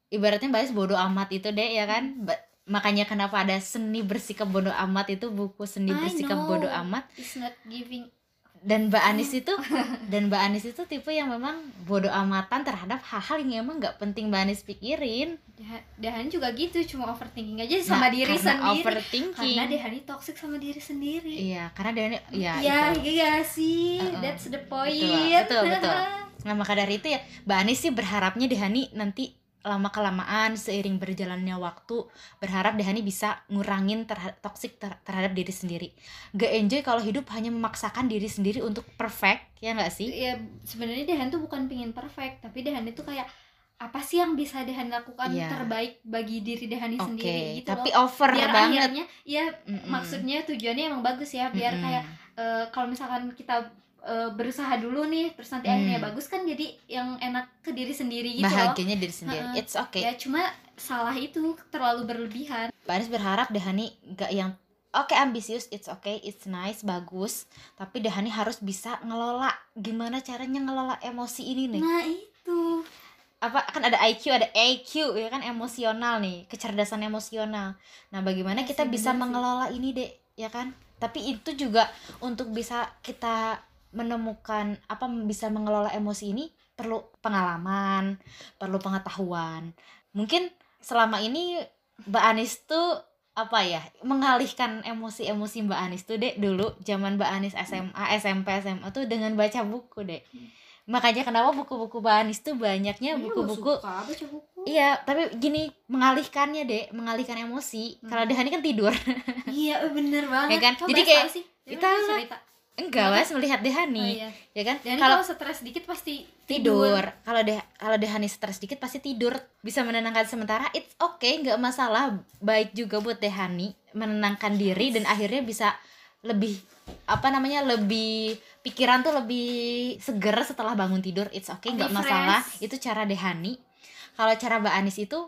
A: ibaratnya Mbak Anis bodoh amat itu deh ya kan
B: Hmm.
A: Ba- makanya kenapa ada seni bersikap bodoh amat itu buku seni
B: I
A: bersikap
B: know.
A: bodoh amat
B: It's not giving
A: dan Mbak Anis itu (laughs) dan Mbak Anis itu tipe yang memang bodoh amatan terhadap hal-hal yang emang nggak penting Mbak Anis pikirin.
B: Dah- Dahan juga gitu cuma overthinking aja sama
A: Nah,
B: diri
A: karena
B: sendiri.
A: overthinking.
B: Karena Dehani toxic sama diri sendiri.
A: Iya karena dia ya
B: ya
A: itu.
B: iya sih.
A: Uh-uh.
B: that's the
A: Betul,
B: point.
A: Betul, betul. (laughs) nah maka dari itu ya Mbak Anis sih berharapnya Dehani nanti lama kelamaan seiring berjalannya waktu berharap Dehani bisa ngurangin terhadap toxic ter- terhadap diri sendiri gak enjoy kalau hidup hanya memaksakan diri sendiri untuk perfect ya nggak sih
B: ya sebenarnya Dehan tuh bukan pingin perfect tapi Dehan itu kayak apa sih yang bisa Dehan lakukan
A: Iya.
B: terbaik bagi diri Dehani
A: oke
B: sendiri gitu
A: tapi
B: loh
A: over
B: biar
A: banget
B: akhirnya ya
A: Mm-mm.
B: maksudnya tujuannya emang bagus ya biar
A: Mm-mm.
B: kayak eh, kalau misalkan kita eh, berusaha dulu nih terus nanti
A: Hmm.
B: akhirnya bagus kan jadi yang enak ke diri sendiri gitu loh.
A: Bahagianya diri sendiri.
B: Heeh.
A: it's okay.
B: Ya cuma salah itu terlalu berlebihan.
A: Anis berharap Dehani gak yang oke ambisius it's okay it's nice bagus tapi Dehani harus bisa ngelola. Gimana caranya ngelola emosi ini nih?
B: Nah itu.
A: Apa kan ada IQ ada EQ ya kan emosional nih kecerdasan emosional. Nah bagaimana
B: Ya
A: kita bisa mengelola ini dek? Ya kan? Tapi itu juga untuk bisa kita menemukan apa bisa mengelola emosi ini perlu pengalaman perlu pengetahuan mungkin selama ini Mbak Anis tuh apa ya mengalihkan emosi-emosi Mbak Anis tuh dek dulu zaman Mbak Anis SMA SMP SMA tuh dengan baca buku dek makanya kenapa buku-buku Mbak Anis tuh banyaknya buku-buku iya tapi gini mengalihkannya dek mengalihkan emosi kalau
B: Hmm.
A: Dehani kan tidur
B: iya bener banget
A: Ya kan? Jadi kayak
B: sih?
A: Kita
B: cerita.
A: Enggak was melihat
B: oh,
A: Dehani
B: iya.
A: ya kan? Kalau
B: stres dikit pasti
A: tidur. kalau deh kalau Dehani stres dikit pasti tidur. Bisa menenangkan sementara it's okay nggak masalah. Baik juga buat Dehani menenangkan diri dan akhirnya bisa lebih apa namanya lebih pikiran tuh lebih seger setelah bangun tidur. It's okay nggak masalah. itu cara Dehani. Kalau cara Mbak Anis itu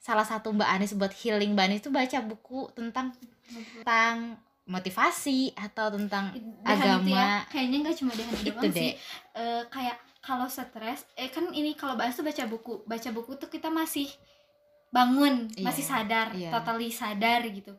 A: salah satu Mbak Anis buat healing Mbak Anis itu baca buku tentang tentang motivasi atau tentang
B: Dehan itu
A: agama.
B: ya, kayaknya nggak cuma Dehan
A: itu
B: doang sih.
A: deh.
B: Eh, kayak kalau stres eh kan ini kalau bahas tuh baca buku. Baca buku tuh kita masih bangun
A: Iya,
B: masih sadar
A: iya.
B: totally sadar gitu.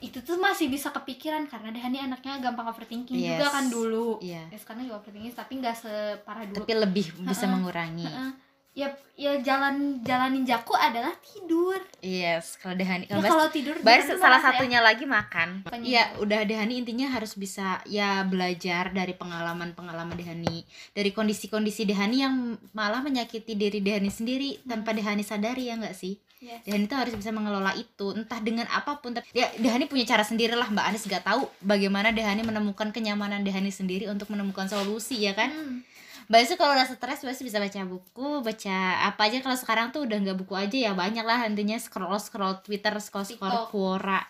B: Itu tuh masih bisa kepikiran karena Dehani anaknya gampang overthinking juga
A: Yes.
B: kan dulu.
A: iya.
B: Ya sekarang juga overthinking tapi nggak separah dulu.
A: Tapi lebih bisa mengurangi.
B: Heeh. Ya ya jalan jalanin jaku adalah tidur
A: yes kalau Dehani
B: ya
A: kalau Mbak
B: kalau tidur tuh
A: salah
B: ya,
A: satunya lagi makan. Iya, udah Dehani intinya harus bisa ya belajar dari pengalaman-pengalaman Dehani, dari kondisi-kondisi Dehani yang malah menyakiti diri Dehani sendiri tanpa Dehani sadari ya nggak sih?
B: Yes.
A: Dehani tuh harus bisa mengelola itu, entah dengan apa pun. Tapi ya Dehani punya cara sendiri lah, Mbak Anis nggak tahu bagaimana Dehani menemukan kenyamanan Dehani sendiri untuk menemukan solusi ya kan?
B: Hmm.
A: Mbak tuh kalau udah stres pasti bisa baca buku, baca apa aja kalau sekarang tuh udah nggak buku aja ya banyak lah intinya scroll scroll Twitter, scroll scroll. Quora.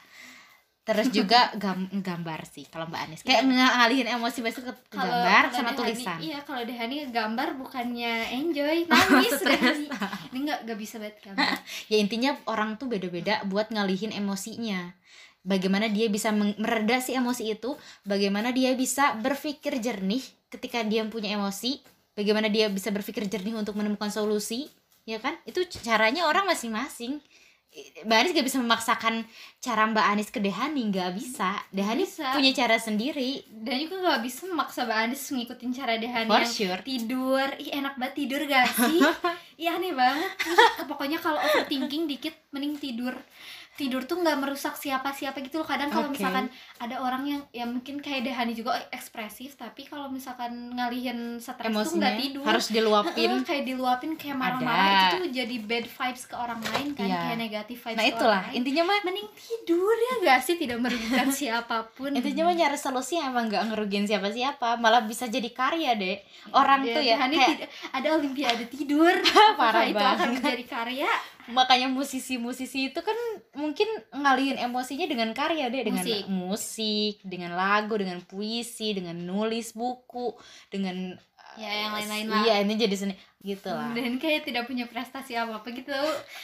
A: Terus juga (laughs) gam gambar sih kalau Mbak Anis. Kayak ngalihin emosi Mbak Anis ke, ke.
B: Kalau-
A: gambar sama
B: Dehani-
A: tulisan.
B: Iya, kalau Dehani gambar bukannya enjoy, (laughs) nangis
A: Stres.
B: Ini nggak nggak bisa banget gambar. (laughs)
A: Ya intinya orang tuh beda-beda buat ngalihin emosinya. Bagaimana dia bisa mereda si emosi itu, bagaimana dia bisa berpikir jernih ketika dia punya emosi, bagaimana dia bisa berpikir jernih untuk menemukan solusi, ya kan? Itu caranya orang masing-masing. Mbak Anis gak bisa memaksakan cara Mbak Anis ke Dehani, nggak bisa. Dehani
B: Bisa.
A: punya cara sendiri,
B: Dan juga nggak bisa memaksa Mbak Anis ngikutin cara Dehani
A: for
B: yang
A: sure.
B: tidur. Ih enak banget tidur gak sih? (laughs) Iya aneh banget. Ih, pokoknya kalau overthinking dikit mending tidur. Tidur tuh nggak merusak siapa-siapa gitu loh. Kadang kalau
A: Oke.
B: misalkan ada orang yang ya mungkin kayak Dehani juga ekspresif, tapi kalau misalkan ngalihin stres tuh
A: Emosinya
B: nggak tidur.
A: harus diluapin.
B: Heeh, kayak diluapin kayak marah-marah itu tuh jadi bad vibes ke orang lain kan
A: Iya.
B: kayak negatif vibes
A: Nah
B: ke
A: itulah
B: orang lain.
A: intinya mah
B: mending tidur ya gak sih tidak merugikan (laughs) siapa pun
A: intinya mah nyari solusi yang emang nggak ngerugiin siapa-siapa malah bisa jadi karya deh orang
B: Ya,
A: tuh ya
B: Hani
A: kayak
B: ada olimpiade tidur (laughs)
A: Parah
B: itu akan menjadi karya
A: makanya musisi-musisi itu kan mungkin ngalihin emosinya dengan karya deh dengan
B: Musik.
A: musik dengan lagu dengan puisi dengan nulis buku dengan
B: Ya, yang
A: eh,
B: lain-lain lah.
A: iya ini jadi seni gitu lah
B: dan kayak tidak punya prestasi apa apa gitu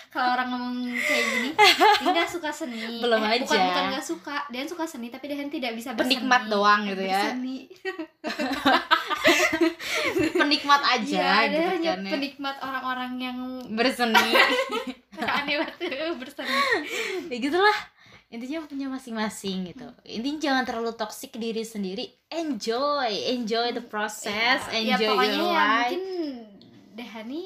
B: kalau orang ngomong kayak gini dia nggak suka seni
A: Belum
B: Eh, bukan
A: aja.
B: bukan nggak suka dia suka seni tapi dia tidak bisa berseni
A: Penikmat doang gitu ya.
B: Berseni. (laughs) (laughs)
A: penikmat aja
B: Iya, dia
A: gitu
B: hanya
A: kan ya.
B: penikmat orang-orang yang
A: berseni. (laughs)
B: Aneh banget berseni.
A: Ya gitulah. Intinya punya masing-masing gitu. Intinya jangan terlalu toksik diri sendiri. Enjoy enjoy the process
B: ya,
A: enjoy
B: pokoknya
A: your
B: ya
A: life.
B: mungkin Dehani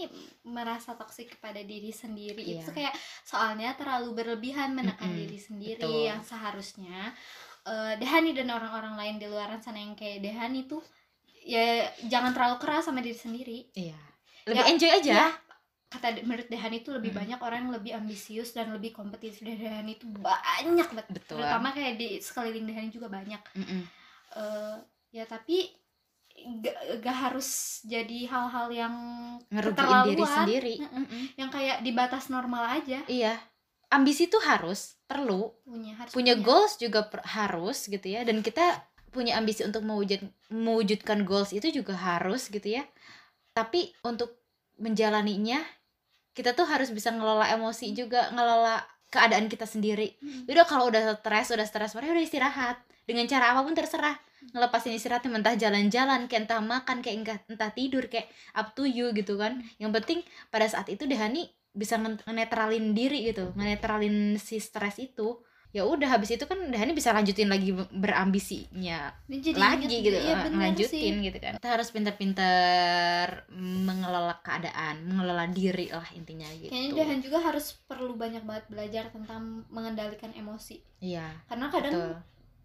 B: merasa toksik kepada diri sendiri.
A: Iya.
B: itu kayak soalnya terlalu berlebihan menekan
A: Mm-mm,
B: diri sendiri
A: betul.
B: yang seharusnya. Eh, Dehani dan orang-orang lain di luaran sana yang kayak Dehani tuh ya jangan terlalu keras sama diri sendiri.
A: Iya. Lebih
B: Ya,
A: enjoy aja.
B: ya, kata menurut Dehan itu lebih
A: Mm.
B: banyak orang yang lebih ambisius dan lebih kompetitif. Dari Dehan itu banyak banget.
A: Betul.
B: terutama kayak di sekeliling Dehan juga banyak.
A: Mm-mm.
B: Eh, ya tapi gak, gak harus jadi hal-hal yang
A: ngerugiin diri sendiri.
B: Mm-mm.
A: Mm-mm.
B: yang kayak di batas normal aja.
A: Iya. Ambisi tuh harus perlu.
B: Punya harus
A: punya. goals juga per- harus gitu ya. Dan kita punya ambisi untuk mewujud mewujudkan goals itu juga harus gitu ya. Tapi untuk menjalaninya kita tuh harus bisa ngelola emosi juga ngelola keadaan kita sendiri.
B: Mm.
A: udah kalau udah stres udah stres parah udah istirahat. Dengan cara apa pun terserah. Ngelepasin istirahatnya entah jalan-jalan kayak entah makan kayak entah, entah tidur kayak up to you gitu kan. Yang penting pada saat itu Dehani bisa nge- ngenetralin diri gitu ngenetralin si stres itu ya udah habis itu kan Dehani bisa lanjutin lagi be- berambisinya
B: jadi
A: lagi
B: inget-
A: gitu.
B: Iya,
A: eh, lanjutin
B: sih.
A: gitu kan. Kita harus pinter-pinter mengelola keadaan mengelola diri lah intinya gitu.
B: Kayaknya Dehan juga harus perlu banyak banget belajar tentang mengendalikan emosi.
A: Iya
B: karena kadang
A: betul.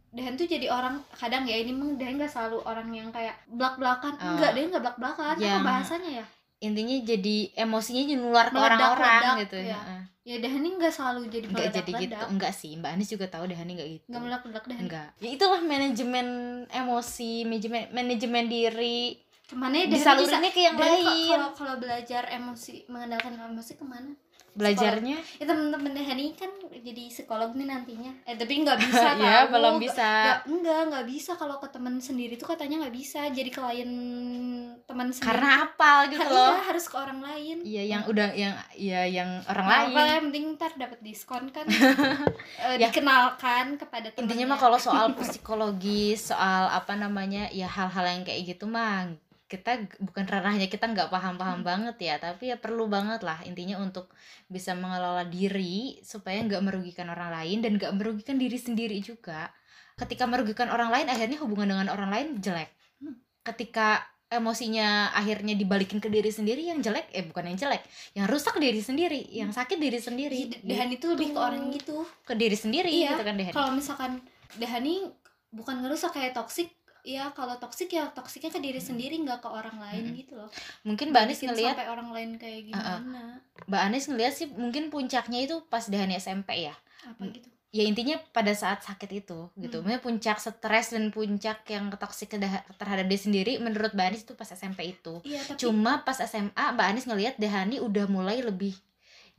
B: Dehan tuh jadi orang kadang ya ini emang Dehan gak selalu orang yang kayak belak belakan
A: Oh.
B: enggak Dehan gak belak belakan apa
A: Yang-
B: bahasanya ya
A: intinya jadi emosinya jadi nular ke orang-orang gitu
B: ya.
A: Heeh.
B: ya Dehan ini gak selalu jadi
A: enggak jadi gitu. enggak sih. Mbak Anis juga tahu Dehani enggak gitu.
B: Nggak meledak-ledak Dehan
A: enggak ya itulah manajemen emosi manajemen manajemen diri.
B: Ke mana ya
A: disalurinnya ke yang lain.
B: kalau kalau belajar emosi mengendalikan emosi ke mana
A: belajarnya
B: ya temen-temen Dehan ini kan jadi psikolog nih nantinya. Eh tapi nggak (laughs) bisa
A: ya
B: tahu.
A: belum
B: Nggak-
A: bisa.
B: Nggak- enggak nggak bisa kalau ke temen sendiri tuh katanya nggak bisa. Jadi klien teman sendiri
A: karena apal gitu
B: Kan
A: loh.
B: iya, harus ke orang lain.
A: Iya yang udah yang ya yang orang
B: Nggak
A: lain.
B: apa-apa, yang penting ntar dapat diskon kan. (laughs) Eh,
A: Ya.
B: dikenalkan kepada temennya.
A: Intinya mah kalau soal (laughs) psikologi soal apa namanya ya hal-hal yang kayak gitu mah kita bukan ranahnya kita nggak paham-paham banget ya tapi ya perlu banget lah intinya untuk bisa mengelola diri supaya nggak merugikan orang lain dan nggak merugikan diri sendiri juga. Ketika merugikan orang lain akhirnya hubungan dengan orang lain jelek.
B: Hmm.
A: ketika emosinya akhirnya dibalikin ke diri sendiri yang jelek eh bukan yang jelek yang rusak diri sendiri yang sakit diri sendiri
B: Iya, Dehan itu lebih ke orang gitu.
A: Ke diri sendiri
B: Iya,
A: gitu kan Dehan
B: kalau misalkan Dehani bukan ngerusak kayak toksik ya kalau toksik ya toksiknya ke diri sendiri nggak ke orang lain
A: Mm-mm.
B: gitu loh
A: mungkin Mbak Anis
B: Bikin
A: ngelihat
B: sampai orang lain kayak gimana
A: Mbak Anis ngeliat sih mungkin puncaknya itu pas Dahani SMP ya.
B: apa gitu
A: Ya intinya pada saat sakit itu gitu.
B: Hmm.
A: Maksudnya puncak stres dan puncak yang toksik terhadap dia sendiri menurut Mbak Anis itu pas SMP itu.
B: iya tapi
A: Cuma pas SMA Mbak Anis ngelihat Dahani udah mulai lebih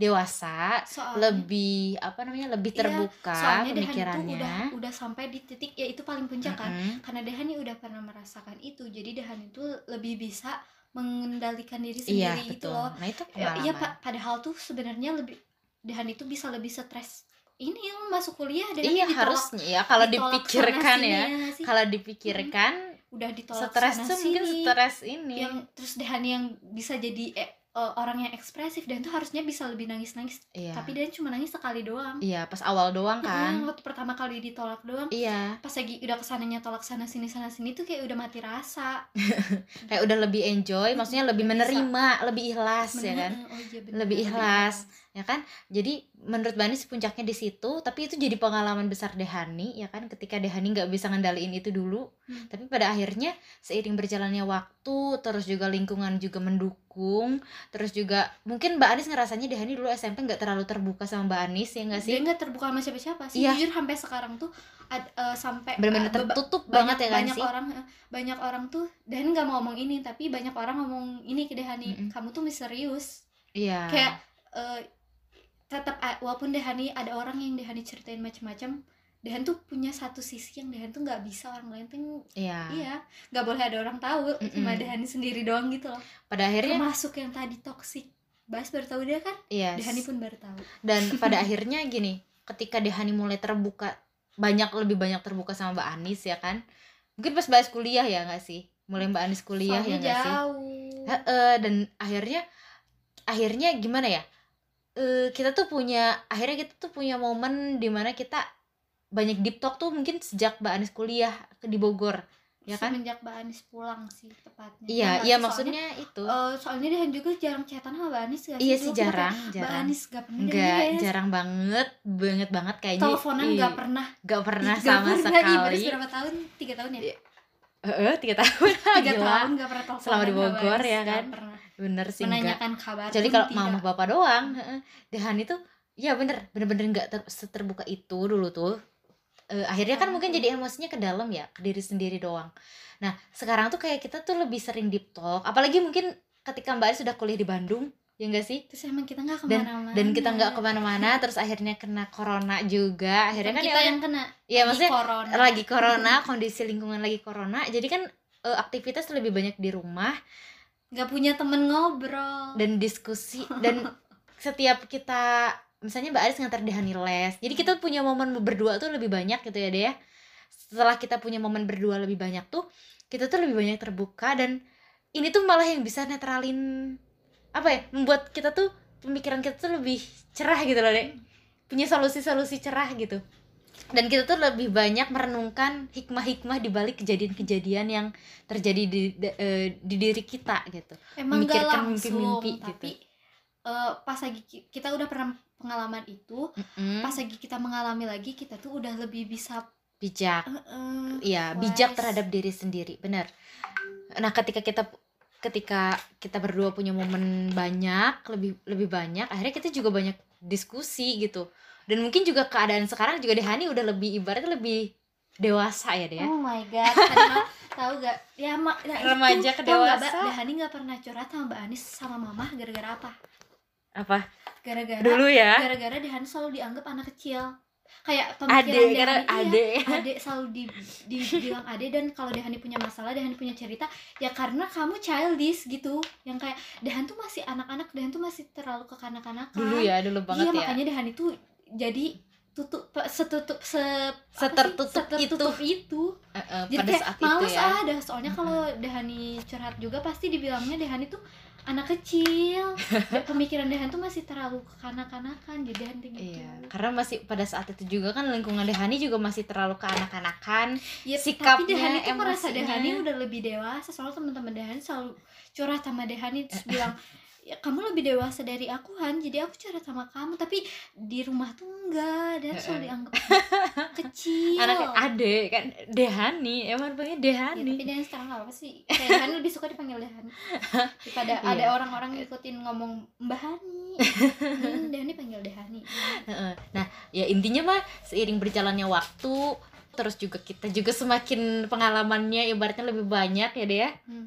A: dewasa,
B: soalnya
A: lebih apa namanya? lebih
B: Iya,
A: terbuka
B: soalnya Dehan itu
A: pemikirannya.
B: udah udah sampai di titik ya itu paling puncak kan
A: Mm-mm.
B: karena Dehani udah pernah merasakan itu jadi Dehani itu lebih bisa mengendalikan diri
A: Iya,
B: sendiri gitu
A: betul.
B: loh
A: Nah, itu
B: Ya, iya
A: pengalaman.
B: pa- padahal tuh sebenarnya lebih Dehani itu bisa lebih stres ini yang masuk kuliah Dehani
A: Iya,
B: ditolak-
A: harusnya ya kalau dipikirkan ya. Kalau dipikirkan
B: udah ditolak
A: stres tuh mungkin stres ini.
B: yang terus Dehani yang bisa jadi eh, eh, orang yang ekspresif dan tuh harusnya bisa lebih nangis nangis
A: Iya.
B: tapi dia cuma nangis sekali doang
A: Iya, pas awal doang kan.
B: Nah, waktu pertama kali ditolak doang
A: Iya.
B: pas lagi udah ke sananya tolak sana sini sana sini tuh kayak udah mati rasa (laughs)
A: kayak udah lebih enjoy maksudnya lebih
B: bisa.
A: menerima lebih ikhlas ya
B: Bener,
A: kan
B: oh iya bener,
A: Lebih ikhlas. Ya kan? Jadi menurut Bani sih puncaknya di situ tapi itu jadi pengalaman besar Dehani ya kan? Ketika Dehani nggak bisa ngendaliin itu dulu.
B: Hmm.
A: tapi pada akhirnya seiring berjalannya waktu terus juga lingkungan juga mendukung terus juga mungkin Mbak Anis ngerasanya Dehani dulu SMP nggak terlalu terbuka sama Mbak Anis ya nggak
B: dia
A: sih
B: nggak terbuka sama siapa-siapa sih.
A: Iya.
B: jujur sampai sekarang tuh ad- eh, sampai
A: benar-benar
B: eh,
A: tertutup
B: banyak
A: banget ya kan
B: banyak
A: sih?
B: orang eh, banyak orang tuh Dan nggak mau ngomong ini tapi banyak orang ngomong ini ke Dehani.
A: Mm-mm.
B: kamu tuh misterius.
A: Iya.
B: Kayak tetap walaupun Dehani ada orang yang Dehani ceritain macam-macam Dehan tuh punya satu sisi yang Dehan tuh nggak bisa orang lain tuh
A: iya.
B: iya nggak boleh ada orang tahu cuma
A: Mm-mm.
B: Dehani sendiri doang gitu loh.
A: Pada akhirnya
B: termasuk yang tadi toksik Bas baru tahu dia kan?
A: Iya
B: Dehani pun baru tahu.
A: Dan (laughs) pada akhirnya gini ketika Dehani mulai terbuka banyak lebih banyak terbuka sama Mbak Anis ya kan? Mungkin pas bahas kuliah ya nggak sih? Mulai Mbak Anis kuliah
B: Soalnya
A: ya nggak sih? dan akhirnya akhirnya gimana ya Eh, kita tuh punya akhirnya kita tuh punya momen di mana kita banyak deep talk tuh mungkin sejak Mbak Anis kuliah di Bogor ya kan?
B: Semenjak Mbak Anis pulang sih tepatnya.
A: Iya
B: Ya nggak
A: iya maksudnya itu.
B: Soalnya, eh, soalnya Dehan juga jarang chatan sama Mbak Anis gak
A: iya sih jarang
B: kayak, Mbak
A: jarang.
B: Anis gak pernah kayaknya
A: jarang banget, banget banget kayaknya.
B: teleponan
A: Ih,
B: gak pernah.
A: nggak pernah sama
B: pernah,
A: sekali.
B: berapa tahun? Tiga tahun ya?
A: Iya. Eh tiga tahun. (laughs)
B: Tiga
A: Gila.
B: tahun gak pernah telepon
A: Selama di Bogor ya kan?
B: pernah.
A: Bener sih enggak
B: menanyakan kabar
A: jadi kalau mama bapak doang heeh. Dehani tuh ya bener bener-bener nggak ter- seterbuka itu dulu tuh. Eh, akhirnya kan mungkin jadi emosinya ke dalam ya ke diri sendiri doang. Nah sekarang tuh kayak kita tuh lebih sering deep talk apalagi mungkin ketika mbak Ari sudah kuliah di Bandung ya enggak sih?
B: Terus emang kita nggak
A: dan
B: ke mana-mana.
A: dan kita nggak ke mana-mana terus akhirnya kena corona juga. Akhirnya kan
B: kita
A: ya
B: yang kena
A: Iya
B: di
A: maksudnya
B: corona.
A: lagi corona kondisi lingkungan lagi corona. Jadi kan eh, aktivitas lebih banyak di rumah.
B: Nggak punya temen ngobrol.
A: Dan diskusi dan (laughs) setiap kita misalnya Mbak Aris ngantar Dehani les. Jadi kita punya momen berdua tuh lebih banyak gitu ya deh ya setelah kita punya momen berdua lebih banyak tuh kita tuh lebih banyak terbuka dan ini tuh malah yang bisa netralin apa ya membuat kita tuh pemikiran kita tuh lebih cerah gitu loh deh punya solusi-solusi cerah gitu dan kita tuh lebih banyak merenungkan hikmah-hikmah di balik kejadian-kejadian yang terjadi di, di, eh, di diri kita gitu
B: emang
A: memikirkan mimpi-mimpi gitu.
B: tapi eh, pas lagi ki- kita udah pernah pengalaman itu
A: Mm-mm.
B: pas lagi kita mengalami lagi kita tuh udah lebih bisa
A: bijak
B: eh, eh,
A: Iya,
B: Wise.
A: bijak terhadap diri sendiri, benar. Nah, ketika kita ketika kita berdua punya momen banyak, lebih lebih banyak, akhirnya kita juga banyak diskusi gitu. Dan mungkin juga keadaan sekarang juga Dehani udah lebih ibaratnya lebih dewasa ya deh.
B: Oh my god, mah tahu gak? Ya mak, nah itu,
A: Remaja ke dewasa.
B: Mbak? Dahani nggak pernah curhat sama Mbak Anis sama Mama gara-gara apa?
A: Apa?
B: Gara-gara
A: Dulu ya.
B: gara-gara Dahani selalu dianggap anak kecil. Kayak
A: Ade
B: pemikiran
A: karena
B: Dahani iya,
A: ade.
B: Ade selalu di, dibilang Ade dan kalau Dahani punya masalah, Dahani punya cerita, ya karena kamu childish gitu. Yang kayak Dahan tuh masih anak-anak, Dahan tuh masih terlalu kekanak-kanakan.
A: Dulu ya, dulu banget
B: iya,
A: ya.
B: makanya Dahani tuh jadi tutup setutup se apa sih?
A: Setertutup
B: setertutup itu.
A: Eh, eh,
B: Jadi
A: pada
B: kayak
A: saat
B: males
A: itu ya.
B: dah soalnya kalau Dahani curhat juga pasti dibilangnya Dahani tuh anak kecil. (laughs) Pemikiran Dahan tuh masih terlalu kekanak-kanakan jadi Dahan tuh gitu.
A: Iya, karena masih pada saat itu juga kan lingkungan Dehani juga masih terlalu kekanak-kanakan.
B: Ya,
A: Sikapnya,
B: tapi Dehani tuh merasa. Dehani udah lebih dewasa soalnya teman-teman Dehani selalu curhat sama Dehani terus bilang ya kamu lebih dewasa dari aku Han. Jadi aku curhat sama kamu. Tapi di rumah tuh enggak. Dan selalu dianggap (laughs) kecil.
A: Anak ade kan? Dehani, emang panggilnya
B: Ya,
A: Dehani.
B: tapi Dehan sekarang gak apa sih. Kayak Dehan lebih suka dipanggil Dehan (laughs) daripada
A: Iya.
B: ada orang-orang ngikutin ngomong Mbak Hani. (laughs) Hmm, Dehan dipanggil Dehani.
A: Heeh. Nah, ya intinya mah seiring berjalannya waktu terus juga kita juga semakin pengalamannya ibaratnya lebih banyak ya deh ya.
B: Hmm.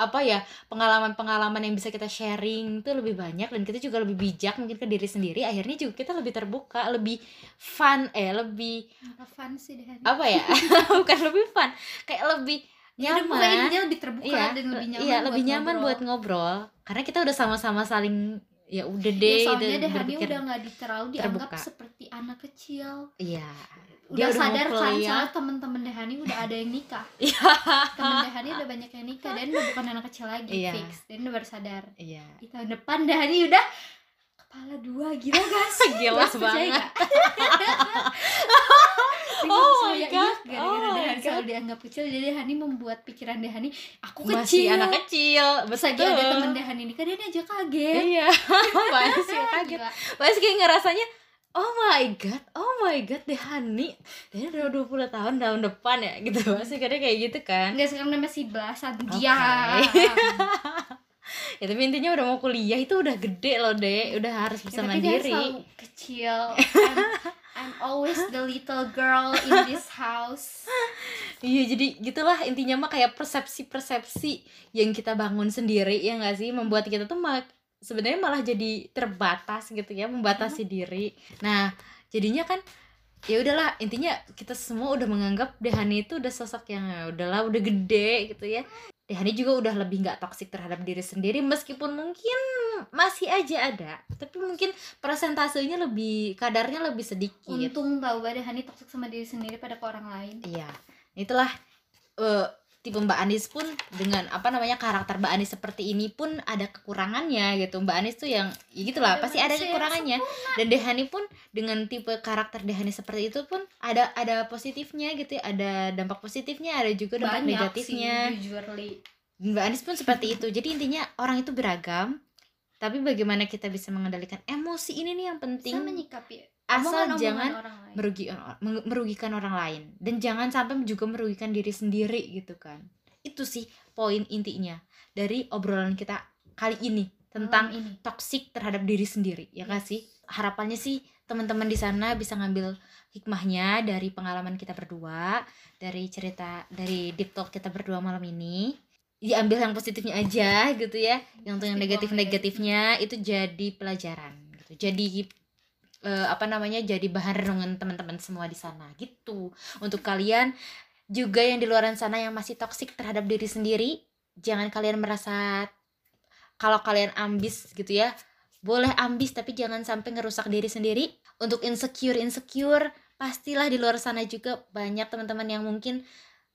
A: Apa ya pengalaman-pengalaman yang bisa kita sharing tuh lebih banyak dan kita juga lebih bijak mungkin ke diri sendiri akhirnya juga kita lebih terbuka lebih fun eh lebih
B: apa fun sih
A: apa ya? (laughs) (laughs) Bukan lebih fun kayak lebih
B: ya
A: nyaman.
B: intinya lebih terbuka
A: iya
B: dan lebih nyaman
A: iya
B: buat
A: lebih nyaman
B: ngobrol.
A: buat ngobrol. Karena kita udah sama-sama saling ya udah
B: ya,
A: deh
B: soalnya
A: gitu,
B: Dehani
A: berpikir
B: udah nggak terlalu dianggap
A: terbuka.
B: seperti anak kecil.
A: Iya Dia udah
B: sadar kan soalnya temen-temen Dehani udah ada yang nikah. (laughs)
A: Iya.
B: Temen Dehani udah banyak yang nikah. Dan udah bukan anak kecil lagi
A: Iya.
B: fix. Dan udah baru sadar.
A: Iya.
B: Di tahun depan Dehani udah kepala dua gila gak (laughs) sih?
A: Gila banget. (laughs) Oh my
B: iya,
A: God.
B: gara-gara
A: Oh
B: Dehani selalu dianggap kecil jadi Dehani membuat pikiran Dehani aku
A: masih
B: kecil.
A: anak kecil. Betul
B: lagi ada temen Dehani nikah dia aja kaget.
A: Iya. Masih kaget. Masih kayak ngerasanya oh my god oh my god Dehani Dehani udah 20 tahun tahun depan ya gitu. (laughs) Masih kadang kayak gitu kan?
B: Enggak sekarang dia masih belasan dia
A: ya tapi intinya udah mau kuliah itu udah gede loh deh udah harus bisa
B: Ya, tapi dia
A: mandiri
B: kecil. (laughs) I'm, I'm always the little girl in this house. (laughs)
A: Iya jadi gitulah intinya mah kayak persepsi-persepsi yang kita bangun sendiri ya nggak sih? Membuat kita tuh mak sebenarnya malah jadi terbatas gitu ya membatasi diri. Nah jadinya kan ya udahlah intinya kita semua udah menganggap Dehani itu udah sosok yang ya udahlah udah gede gitu ya. Dehani juga udah lebih nggak toksik terhadap diri sendiri meskipun mungkin masih aja ada tapi mungkin persentasenya lebih kadarnya lebih sedikit.
B: untung tahu Dehani toksik sama diri sendiri pada ke orang lain
A: Iya, itulah eh, tipe Mbak Anis pun dengan apa namanya karakter Mbak Anis seperti ini pun ada kekurangannya gitu. Mbak Anis tuh yang ya gitulah
B: Ada
A: pasti ada kekurangannya. Dan Dehani pun dengan tipe karakter Dehani seperti itu pun ada ada positifnya gitu ya, ada dampak positifnya, ada juga dampak
B: banyak
A: negatifnya.
B: sih jujurly
A: Mbak Anis pun seperti itu. Jadi intinya orang itu beragam, tapi bagaimana kita bisa mengendalikan emosi ini nih yang
B: bisa
A: penting.
B: menyikapi
A: Asal
B: omongan-omongan
A: jangan
B: orang lain. lain.
A: merugi merugikan orang lain. Dan jangan sampai juga merugikan diri sendiri gitu kan. Itu sih poin intinya dari obrolan kita kali ini tentang
B: Malam ini.
A: toksik terhadap diri sendiri ya nggak sih? Harapannya sih teman-teman di sana bisa ngambil hikmahnya dari pengalaman kita berdua dari cerita dari deep talk kita berdua malam ini. Diambil yang positifnya aja gitu ya. Yang untuk yang negatif negatifnya itu jadi pelajaran gitu. Jadi eh, apa namanya jadi bahan renungan teman-teman semua di sana gitu. Untuk kalian juga yang di luar sana yang masih toksik terhadap diri sendiri jangan kalian merasa kalau kalian ambis gitu ya. Boleh ambis tapi jangan sampai ngerusak diri sendiri. Untuk insecure insecure pastilah di luar sana juga banyak teman-teman yang mungkin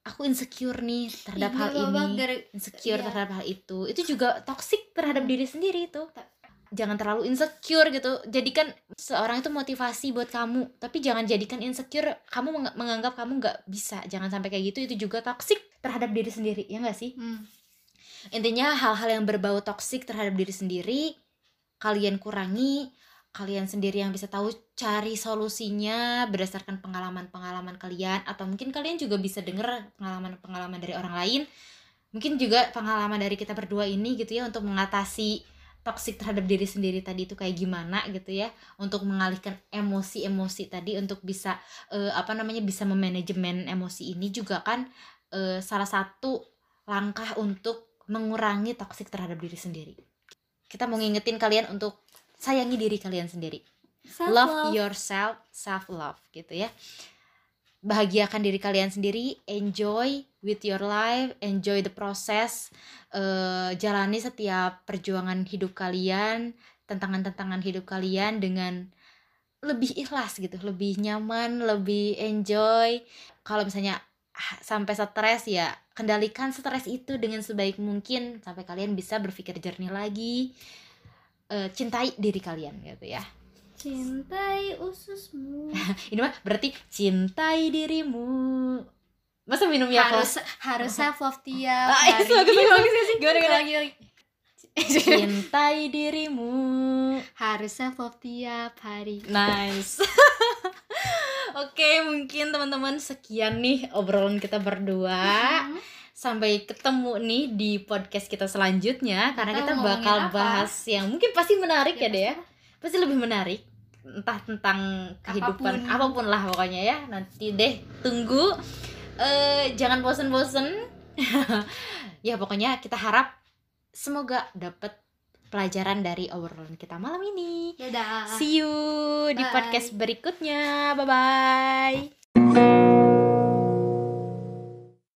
A: aku insecure nih terhadap
B: Iya,
A: hal ini insecure
B: iya.
A: terhadap hal itu. Itu juga toksik terhadap diri sendiri itu jangan terlalu insecure gitu. Jadikan seorang itu motivasi buat kamu. Tapi jangan jadikan insecure kamu meng- menganggap kamu nggak bisa. Jangan sampai kayak gitu itu juga toksik terhadap diri sendiri ya nggak sih?
B: Hmm.
A: intinya hal-hal yang berbau toksik terhadap diri sendiri kalian kurangi kalian sendiri yang bisa tahu cari solusinya berdasarkan pengalaman-pengalaman kalian. Atau mungkin kalian juga bisa denger pengalaman-pengalaman dari orang lain. Mungkin juga pengalaman dari kita berdua ini gitu ya untuk mengatasi toksik terhadap diri sendiri tadi itu kayak gimana gitu ya untuk mengalihkan emosi-emosi tadi untuk bisa eh, apa namanya bisa memanajemen emosi ini juga kan eh, salah satu langkah untuk mengurangi toksik terhadap diri sendiri. Kita mau ngingetin kalian untuk sayangi diri kalian sendiri.
B: Self-love.
A: love. yourself self love gitu ya bahagiakan diri kalian sendiri enjoy with your life enjoy the process eh, jalani setiap perjuangan hidup kalian tantangan-tantangan hidup kalian dengan lebih ikhlas gitu lebih nyaman lebih enjoy. Kalau misalnya sampai stres ya kendalikan stres itu dengan sebaik mungkin sampai kalian bisa berpikir jernih lagi. Eh, cintai diri kalian gitu ya
B: Cintai ususmu. (laughs)
A: ini mah berarti cintai dirimu masa minumnya
B: harus harus self love tiap
A: ah,
B: hari.
A: itu bagus bagus bagus gimana gimana
B: lagi lagi.
A: cintai (laughs) dirimu
B: harus self love tiap hari.
A: nice (laughs) oke mungkin teman-teman sekian nih obrolan kita berdua
B: Hmm.
A: sampai ketemu nih di podcast kita selanjutnya karena
B: Kita
A: kita bakal
B: apa?
A: bahas yang mungkin pasti menarik ya,
B: Ya,
A: deh ya pasti lebih menarik entah tentang kehidupan
B: Apa
A: pun. apa pun, lah pokoknya ya nanti deh tunggu eh jangan bosen-bosen (laughs) ya pokoknya kita harap semoga dapat pelajaran dari obrolan kita malam ini
B: Dadah.
A: see you di
B: Bye.
A: podcast berikutnya bye bye